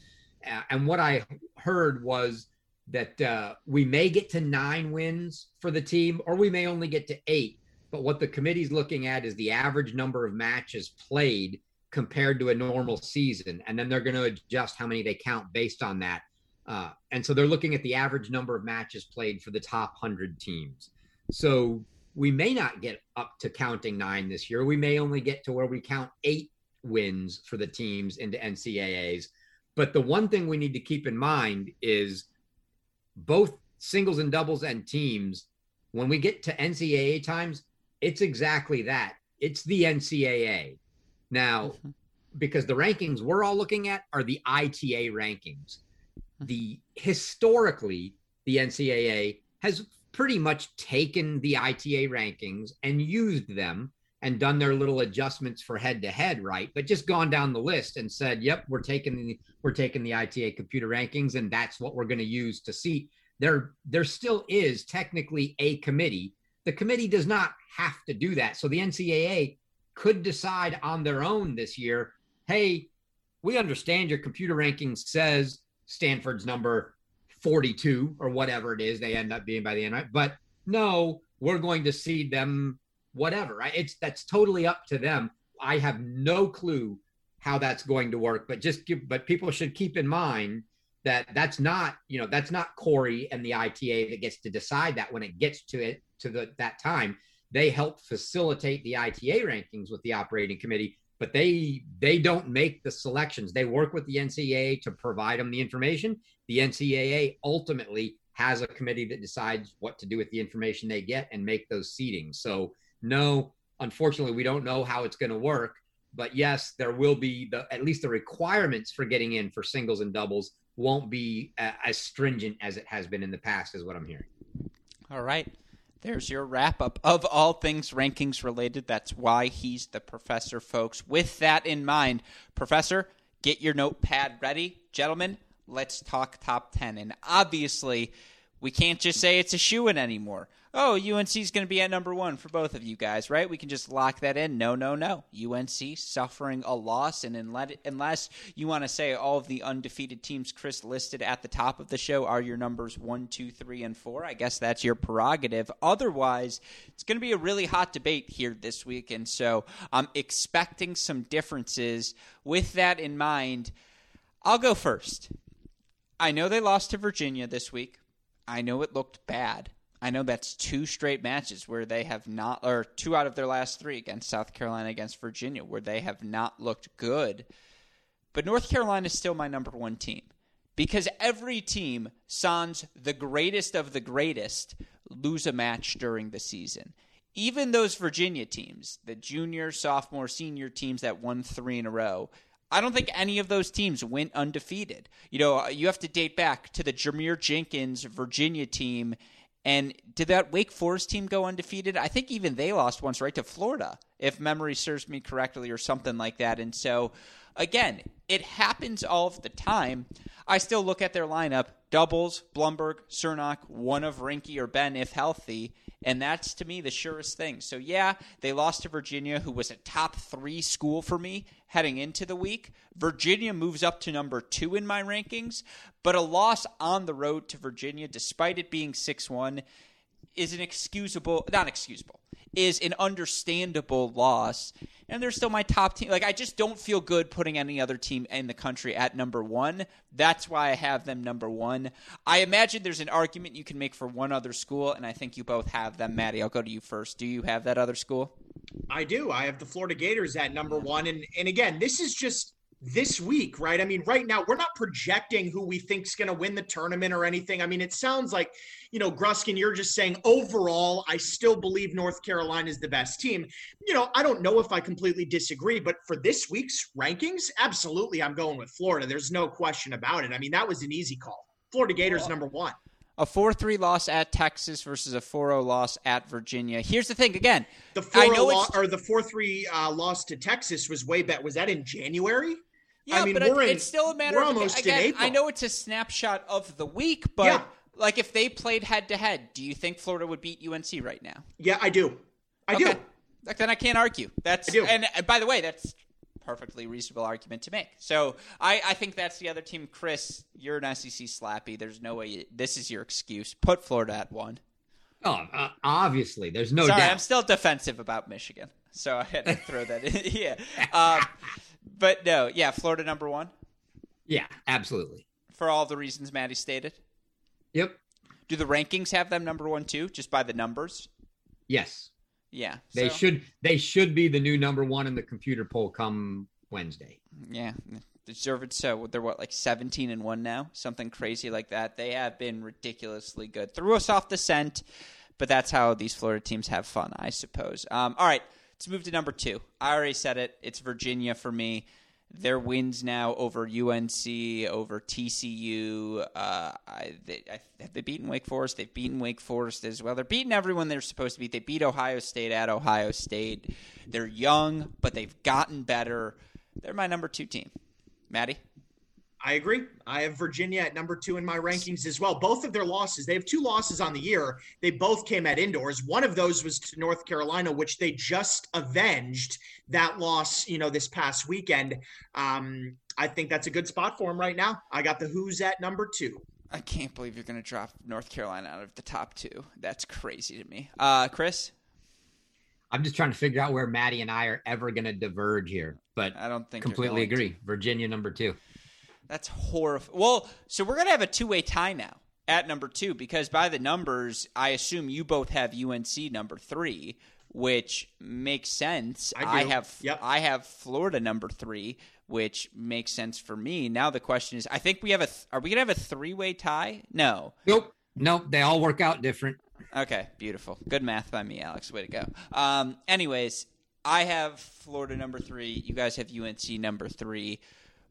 uh, and what I heard was that uh, we may get to nine wins for the team, or we may only get to eight. But what the committee's looking at is the average number of matches played compared to a normal season, and then they're going to adjust how many they count based on that. Uh, and so they're looking at the average number of matches played for the top hundred teams. So we may not get up to counting nine this year. We may only get to where we count eight wins for the teams into NCAAs. But the one thing we need to keep in mind is both singles and doubles and teams, when we get to NCAA times, it's exactly that. It's the NCAA. Now, mm-hmm. because the rankings we're all looking at are the ITA rankings. Mm-hmm. The historically, the NCAA has pretty much taken the ITA rankings and used them and done their little adjustments for head to head, right? But just gone down the list and said, "Yep, we're taking the we're taking the ITA computer rankings, and that's what we're going to use to see." There, there still is technically a committee. The committee does not have to do that. So the NCAA could decide on their own this year, "Hey, we understand your computer ranking says Stanford's number 42 or whatever it is they end up being by the end, but no, we're going to seed them whatever. It's that's totally up to them. I have no clue how that's going to work, but just give, but people should keep in mind that that's not, you know, that's not Corey and the ITA that gets to decide that when it gets to it to the that time. They help facilitate the ITA rankings with the operating committee, but they they don't make the selections. They work with the NCAA to provide them the information. The NCAA ultimately has a committee that decides what to do with the information they get and make those seedings. So no, unfortunately, we don't know how it's going to work. But yes, there will be the at least the requirements for getting in for singles and doubles won't be as stringent as it has been in the past, is what I'm hearing. All right. There's your wrap up of all things rankings related. That's why he's the professor, folks. With that in mind, professor, get your notepad ready. Gentlemen, let's talk top 10. And obviously, we can't just say it's a shoe in anymore oh, UNC is going to be at number one for both of you guys, right? We can just lock that in. No, no, no. UNC suffering a loss, and unless you want to say all of the undefeated teams Chris listed at the top of the show are your numbers one, two, three, and four, I guess that's your prerogative. Otherwise, it's going to be a really hot debate here this week, and so I'm expecting some differences. With that in mind, I'll go first. I know they lost to Virginia this week. I know it looked bad. I know that's two straight matches where they have not, or two out of their last three against South Carolina, against Virginia, where they have not looked good. But North Carolina is still my number one team because every team, sans the greatest of the greatest, lose a match during the season. Even those Virginia teams, the junior, sophomore, senior teams that won three in a row, I don't think any of those teams went undefeated. You know, uh, you have to date back to the Jarmere Jenkins Virginia team and did that Wake Forest team go undefeated? I think even they lost once, right, to Florida, if memory serves me correctly, or something like that. And so, again, it happens all of the time. I still look at their lineup doubles, Blumberg, Cernoch, one of Rinky or Ben if healthy. And that's to me the surest thing. So, yeah, they lost to Virginia, who was a top three school for me heading into the week. Virginia moves up to number two in my rankings, but a loss on the road to Virginia, despite it being 6 1, is an excusable, not excusable, is an understandable loss. And they're still my top team. Like, I just don't feel good putting any other team in the country at number one. That's why I have them number one. I imagine there's an argument you can make for one other school, and I think you both have them. Maddie, I'll go to you first. Do you have that other school? I do. I have the Florida Gators at number one. And and again, this is just this week, right? I mean, right now we're not projecting who we think's going to win the tournament or anything. I mean, it sounds like, you know, Gruskin, you're just saying overall, I still believe North Carolina is the best team. You know, I don't know if I completely disagree, but for this week's rankings, absolutely, I'm going with Florida. There's no question about it. I mean, that was an easy call. Florida Gators number one. A 4 3 loss at Texas versus a 4 0 loss at Virginia. Here's the thing again. The 4 lo- or the 4 3 uh, loss to Texas was way back. Was that in January? Yeah, I mean, but it, in, it's still a matter of almost again, I know it's a snapshot of the week, but yeah. like if they played head to head, do you think Florida would beat UNC right now? Yeah, I do. I okay. do. Like, then I can't argue. That's I and, and by the way, that's perfectly reasonable argument to make. So I, I think that's the other team. Chris, you're an SEC slappy. There's no way you, this is your excuse. Put Florida at one. Oh, uh, obviously, there's no Sorry, doubt. I'm still defensive about Michigan, so I had to throw that in. (laughs) yeah, (laughs) um, but no, yeah, Florida number one yeah, absolutely. for all the reasons Maddie stated. Yep. Do the rankings have them number one too, just by the numbers? Yes, Yeah, they so- should. They should be the new number one in the computer poll come Wednesday. Yeah, deserved so. They're what like seventeen and one now, something crazy like that. They have been ridiculously good. Threw us off the scent, but that's how these Florida teams have fun, I suppose. Um, all right, let's move to number two. I already said it. It's Virginia for me. Their wins now over UNC, over TCU. Uh, I, they, I, have they beaten Wake Forest? They've beaten Wake Forest as well. They're beating everyone they're supposed to beat. They beat Ohio State at Ohio State. They're young, but they've gotten better. They're my number two team. Maddie? I agree. I have Virginia at number two in my rankings as well. Both of their losses, they have two losses on the year. They both came at indoors. One of those was to North Carolina, which they just avenged that loss, you know, this past weekend. Um, I think that's a good spot for them right now. I got the Who's at number two. I can't believe you're going to drop North Carolina out of the top two. That's crazy to me. Uh, Chris? I'm just trying to figure out where Maddie and I are ever going to diverge here, but I don't think completely going to. agree. Virginia number two. That's horrible. Well, so we're going to have a two way tie now at number two because by the numbers, I assume you both have UNC number three, which makes sense. I do. have Yep. I have Florida number three, which makes sense for me. Now the question is, I think we have a. Th- are we going to have a three way tie? No. Nope. Nope. They all work out different. Okay, beautiful. Good math by me, Alex. Way to go. Um, anyways, I have Florida number three. You guys have UNC number three.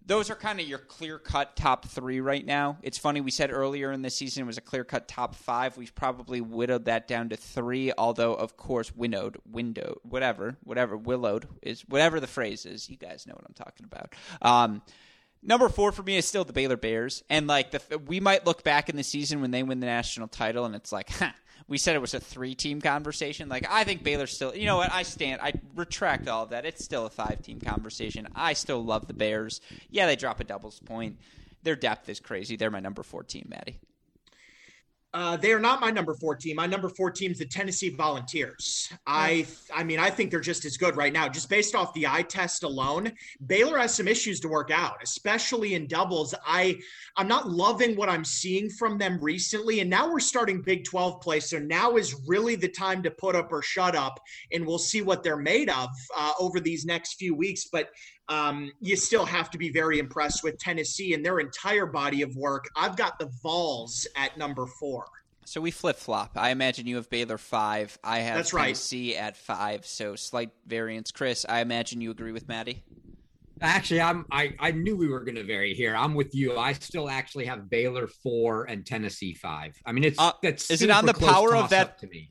Those are kind of your clear cut top three right now. It's funny, we said earlier in the season it was a clear cut top five. We've probably widowed that down to three, although, of course, winnowed, windowed, whatever, whatever, willowed is whatever the phrase is. You guys know what I'm talking about. Um, Number four for me is still the Baylor Bears, and like the we might look back in the season when they win the national title, and it's like, huh, we said it was a three-team conversation. Like I think Baylor still, you know what? I stand, I retract all of that. It's still a five-team conversation. I still love the Bears. Yeah, they drop a doubles point. Their depth is crazy. They're my number four team, Maddie. Uh, they are not my number four team. My number four team is the Tennessee Volunteers. I, I mean, I think they're just as good right now, just based off the eye test alone. Baylor has some issues to work out, especially in doubles. I, I'm not loving what I'm seeing from them recently, and now we're starting Big 12 play. So now is really the time to put up or shut up, and we'll see what they're made of uh, over these next few weeks. But um, you still have to be very impressed with Tennessee and their entire body of work. I've got the Vols at number four. So we flip flop. I imagine you have Baylor five. I have That's right. Tennessee at five. So slight variance. Chris, I imagine you agree with Maddie. Actually, I'm. I, I knew we were going to vary here. I'm with you. I still actually have Baylor four and Tennessee five. I mean, it's Uh, that's is it on the power of that- to me?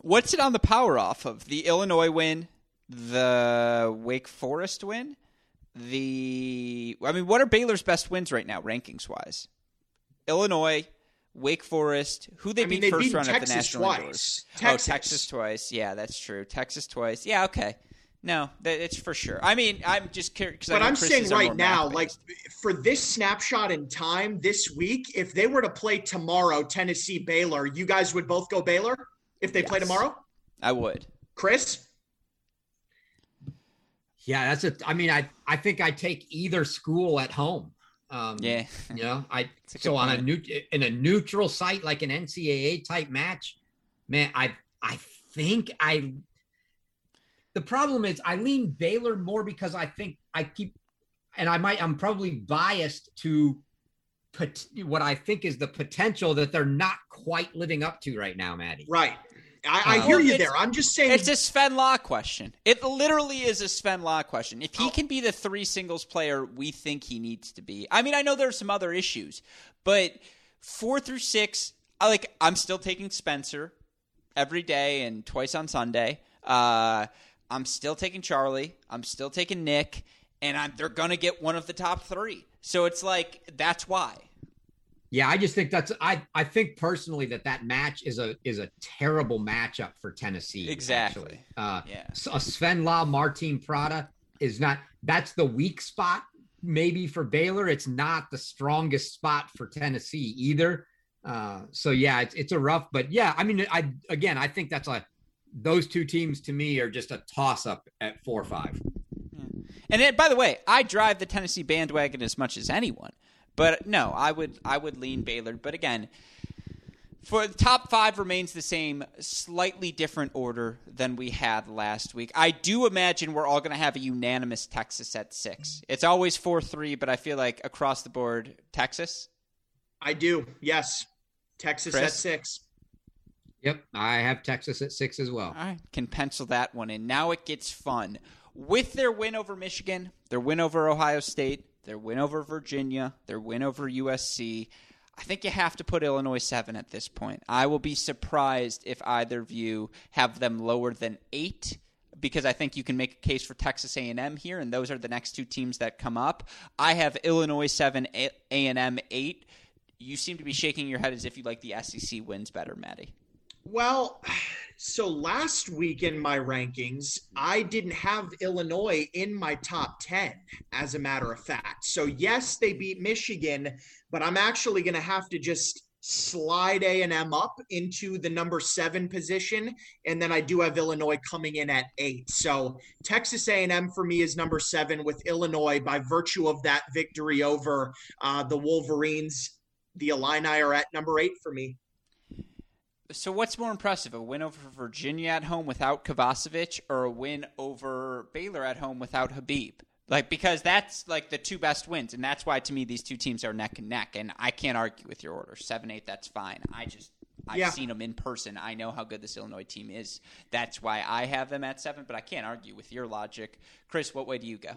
What's it on the power off of? The Illinois win, the Wake Forest win, the. I mean, what are Baylor's best wins right now, rankings wise? Illinois, Wake Forest. Who they I mean, beat they first beat round at the Texas national twice. indoors? Oh, Texas. Oh, Texas twice. Yeah, that's true. Texas twice. Yeah, okay. No, that, it's for sure. I mean, I'm just curious. But I'm saying right now, like for this snapshot in time this week, if they were to play tomorrow, Tennessee Baylor, you guys would both go Baylor if they play tomorrow? I would. Chris? Yeah, that's a. I mean, I I think I take either school at home. Um, Yeah. you know, I (laughs) It's a good so on a point. new in a neutral site like an NCAA type match, man, I I think I. The problem is I lean Baylor more because I think I keep, and I might I'm probably biased to, put what I think is the potential that they're not quite living up to right now, Maddie. Right. I, I hear you there. I'm just saying It's a Sven Lah question. It literally is a Sven Lah question. If he Oh. can be the three singles player we think he needs to be, I mean, I know there are some other issues, but four through six, I like. I'm still taking Spencer every day and twice on Sunday. Uh, I'm still taking Charlie. I'm still taking Nick, and I'm, they're gonna get one of the top three. So it's like that's why. Yeah, I just think that's I I think personally that that match is a is a terrible matchup for Tennessee. Exactly. actually. Uh, Yeah. A Sven Lah Martin Prada is not that's the weak spot maybe for Baylor. It's not the strongest spot for Tennessee either. Uh, so yeah, it's it's a rough, but yeah, I mean, I again, I think that's a those two teams to me are just a toss up at four or five. And it, by the way, I drive the Tennessee bandwagon as much as anyone, but no, I would I would lean Baylor. But again, for the top five remains the same, slightly different order than we had last week. I do imagine we're all going to have a unanimous Texas at six. It's always four three, but I feel like across the board, Texas. I do. Yes, Texas Chris? at six. Yep, I have Texas at six as well. I can pencil that one in. Now it gets fun. With their win over Michigan, their win over Ohio State, their win over Virginia, their win over USC, I think you have to put Illinois seven at this point. I will be surprised if either of you have them lower than eight because I think you can make a case for Texas A&M here, and those are the next two teams that come up. I have Illinois seven, A&M eight. You seem to be shaking your head as if you like the SEC wins better, Maddie. Well, so last week in my rankings, I didn't have Illinois in my top 10, as a matter of fact. So, yes, they beat Michigan, but I'm actually going to have to just slide A&M up into the number seven position. And then I do have Illinois coming in at eight. So Texas A&M for me is number seven with Illinois by virtue of that victory over uh, the Wolverines. The Illini are at number eight for me. So what's more impressive, a win over Virginia at home without Kovacevic, or a win over Baylor at home without Habib? Like because that's like the two best wins, and that's why to me these two teams are neck and neck, and I can't argue with your order. Seven eight, that's fine. I just I've yeah. seen them in person. I know how good this Illinois team is. That's why I have them at seven, but I can't argue with your logic. Chris, what way do you go?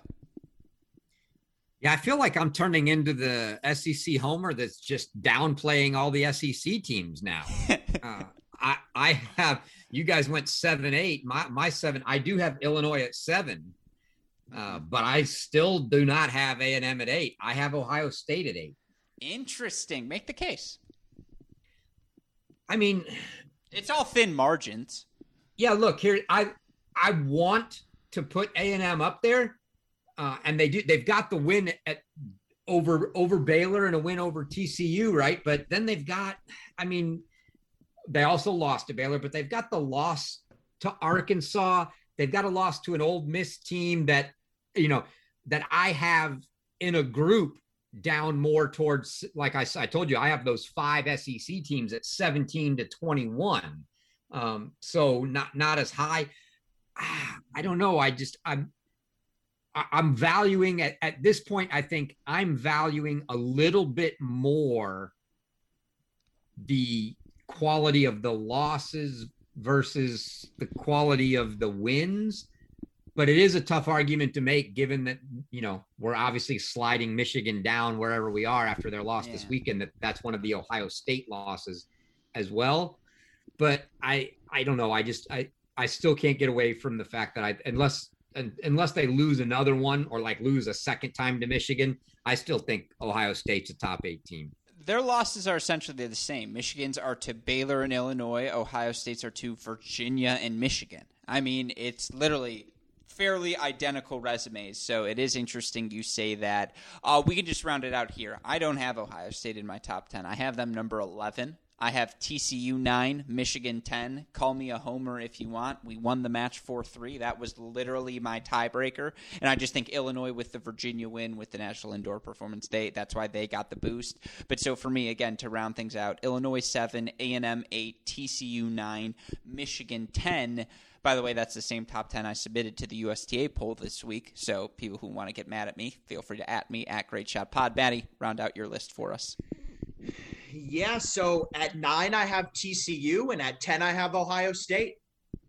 Yeah, I feel like I'm turning into the SEC homer that's just downplaying all the SEC teams now. (laughs) uh, I I have you guys went seven eight. My my seven. I do have Illinois at seven, uh, but I still do not have A and M at eight. I have Ohio State at eight. Interesting. Make the case. I mean, it's all thin margins. Yeah. Look here. I I want to put A and M up there uh, and they do they've got the win at over over Baylor and a win over TCU, right? But then they've got, I mean, they also lost to Baylor, but they've got the loss to Arkansas. They've got a loss to an Ole Miss team that, you know, that I have in a group down more towards, like I, I told you, I have those five SEC teams at 17 to 21. Um, so not not as high. Ah, I don't know. I just I'm I'm valuing at, at this point, I think I'm valuing a little bit more the quality of the losses versus the quality of the wins. But it is a tough argument to make given that, you know, we're obviously sliding Michigan down wherever we are after their loss yeah. this weekend. That that's one of the Ohio State losses as well. But I I don't know. I just I I still can't get away from the fact that I unless unless they lose another one or like lose a second time to Michigan, I still think Ohio State's a top eight team. Their losses are essentially the same. Michigan's are to Baylor and Illinois. Ohio State's are to Virginia and Michigan. I mean, it's literally fairly identical resumes. So it is interesting you say that. Uh, we can just round it out here. I don't have Ohio State in my top 10. I have them number 11. I have TCU 9, Michigan 10. Call me a homer if you want. We won the match 4 3. That was literally my tiebreaker. And I just think Illinois with the Virginia win with the National Indoor Performance Day, that's why they got the boost. But so for me, again, to round things out, Illinois 7, A&M 8, TCU 9, Michigan 10. By the way, that's the same top 10 I submitted to the USTA poll this week. So people who want to get mad at me, feel free to at me at Great Shot Pod. Maddie, round out your list for us. Yeah, so at nine I have TCU, and at ten I have Ohio State.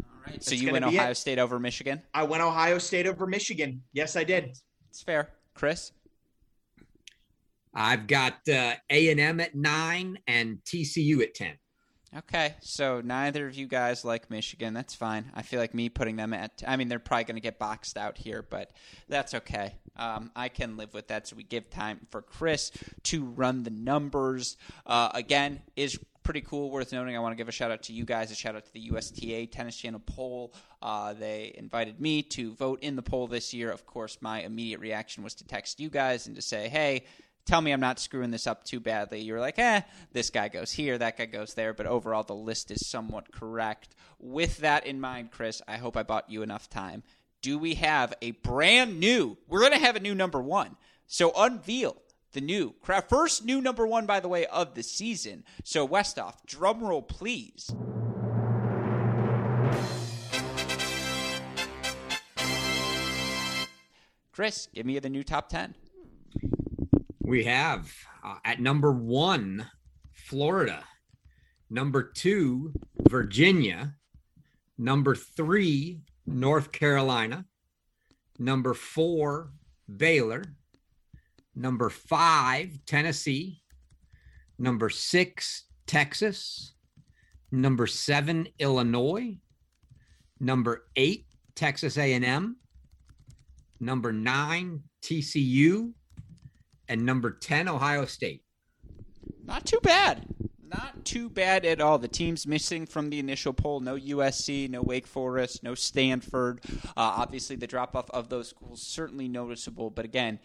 All right. So you went Ohio it. State over Michigan. I went Ohio State over Michigan. Yes, I did. It's fair, Chris. I've got uh, A and M at nine and TCU at ten. Okay, so neither of you guys like Michigan. That's fine. I feel like me putting them at. I mean, they're probably going to get boxed out here, but that's okay. Um, I can live with that. So we give time for Chris to run the numbers. Uh, again, is pretty cool, worth noting. I want to give a shout out to you guys, a shout out to the USTA Tennis Channel poll. Uh, they invited me to vote in the poll this year. Of course, my immediate reaction was to text you guys and to say, hey, tell me I'm not screwing this up too badly. You're like, eh, this guy goes here, that guy goes there, but overall the list is somewhat correct. With that in mind, Chris, I hope I bought you enough time. Do we have a brand new? We're going to have a new number one. So unveil the new first new number one, by the way, of the season. So Westoff, drum roll, please. Chris, give me the new top ten. We have uh, at number one, Florida. Number two, Virginia. Number three, North Carolina. Number four, Baylor. Number five, Tennessee. Number six, Texas. Number seven, Illinois. Number eight, Texas A&M. Number nine, TCU and number 10 Ohio State. Not too bad. Not too bad at all. The teams missing from the initial poll no USC, no Wake Forest, no Stanford. Uh, obviously, the drop off of those schools certainly noticeable. But again,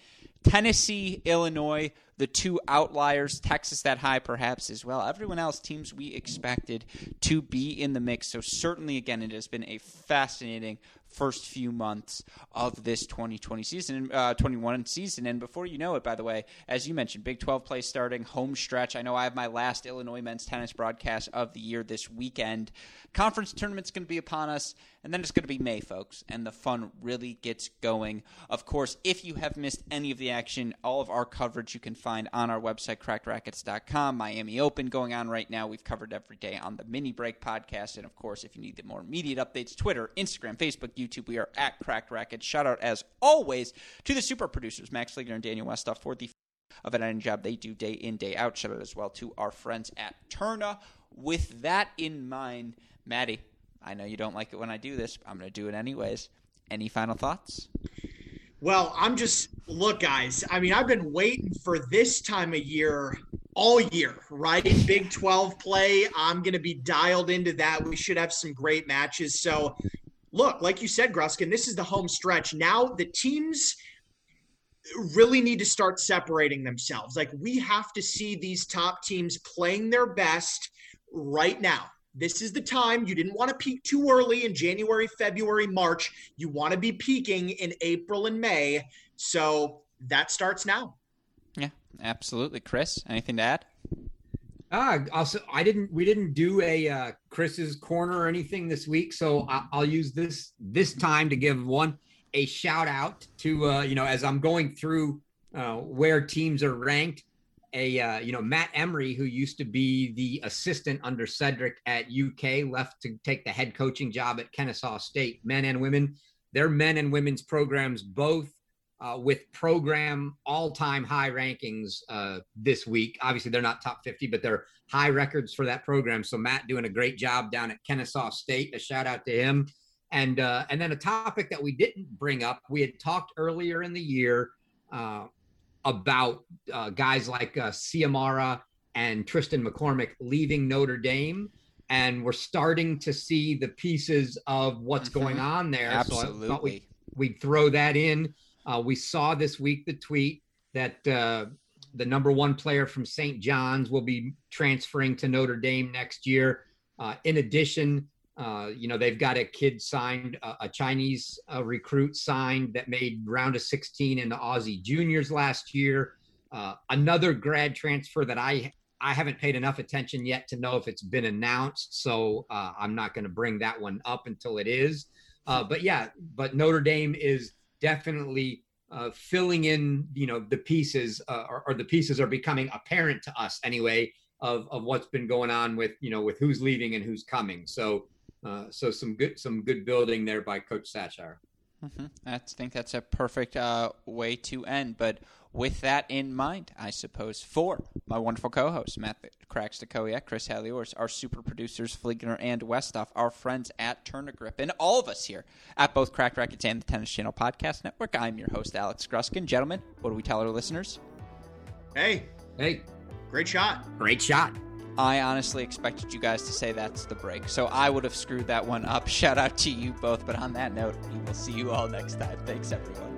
Tennessee, Illinois, the two outliers, Texas that high perhaps as well. Everyone else, teams we expected to be in the mix. So, certainly, again, it has been a fascinating first few months of this 2020 season, uh, 21 season. And before you know it, by the way, as you mentioned, Big 12 play starting, home stretch. I know I have my last Illinois men's tennis broadcast of the year this weekend. Conference tournament's going to be upon us, and then it's going to be May, folks, and the fun really gets going. Of course, if you have missed any of the action, all of our coverage you can find on our website, crackedracquets.com. Miami Open going on right now. We've covered every day on the Mini Break podcast. And of course, if you need the more immediate updates, Twitter, Instagram, Facebook, YouTube, we are at Cracked Racquets. Shout out, as always, to the super producers, Max Fligner and Daniel Westoff, for the of an end job they do day in, day out. Shout out as well to our friends at Tourna. With that in mind, Maddie, I know you don't like it when I do this. I'm going to do it anyways. Any final thoughts? Well, I'm just look, guys. I mean, I've been waiting for this time of year all year, right? In Big 12 play, I'm going to be dialed into that. We should have some great matches. So, look, like you said, Gruskin, this is the home stretch. Now the teams really need to start separating themselves. Like we have to see these top teams playing their best right now. This is the time. You didn't want to peak too early in January, February, March. You want to be peaking in April and May. So that starts now. Yeah, absolutely. Chris, anything to add? Uh, also, I didn't. We didn't do a uh, Chris's corner or anything this week, so I, will use this this time to give one a shout out to uh, you know as I'm going through uh, where teams are ranked. A uh, you know Matt Emery, who used to be the assistant under Cedric at UK, left to take the head coaching job at Kennesaw State. Men and women, their men and women's programs both uh, with program all-time high rankings uh, this week. Obviously, they're not top 50, but they're high records for that program. So Matt doing a great job down at Kennesaw State. A shout out to him. And uh, and then a topic that we didn't bring up. We had talked earlier in the year uh, about uh, guys like uh, Ciamara and Tristan McCormick leaving Notre Dame. And we're starting to see the pieces of what's mm-hmm. going on there. Absolutely. So I thought we, we'd throw that in. Uh, we saw this week the tweet that uh, the number one player from St. John's will be transferring to Notre Dame next year. Uh, in addition, uh, you know, they've got a kid signed, uh, a Chinese uh, recruit signed that made round of 16 in the Aussie juniors last year. another grad transfer that I I haven't paid enough attention yet to know if it's been announced. So I'm not going to bring that one up until it is. but yeah, but Notre Dame is definitely filling in, you know, the pieces, or, or, the pieces are becoming apparent to us anyway of, of what's been going on with, you know, with who's leaving and who's coming. So, uh, so some good, some good building there by Coach Sachire. Mm-hmm. I think that's a perfect uh, way to end. But with that in mind, I suppose, for my wonderful co-hosts, Matt Cracks the Koyak, Chris Halioris, our super producers, Fligner and Westoff, our friends at Tourna Grip, and all of us here at both Cracked Racquets and the Tennis Channel Podcast Network. I'm your host, Alex Gruskin. Gentlemen, what do we tell our listeners? Hey. Hey. Great shot. Great shot. I honestly expected you guys to say that's the break. So I would have screwed that one up. (laughs) Shout out to you both. But on that note, we will see you all next time. Thanks, everyone.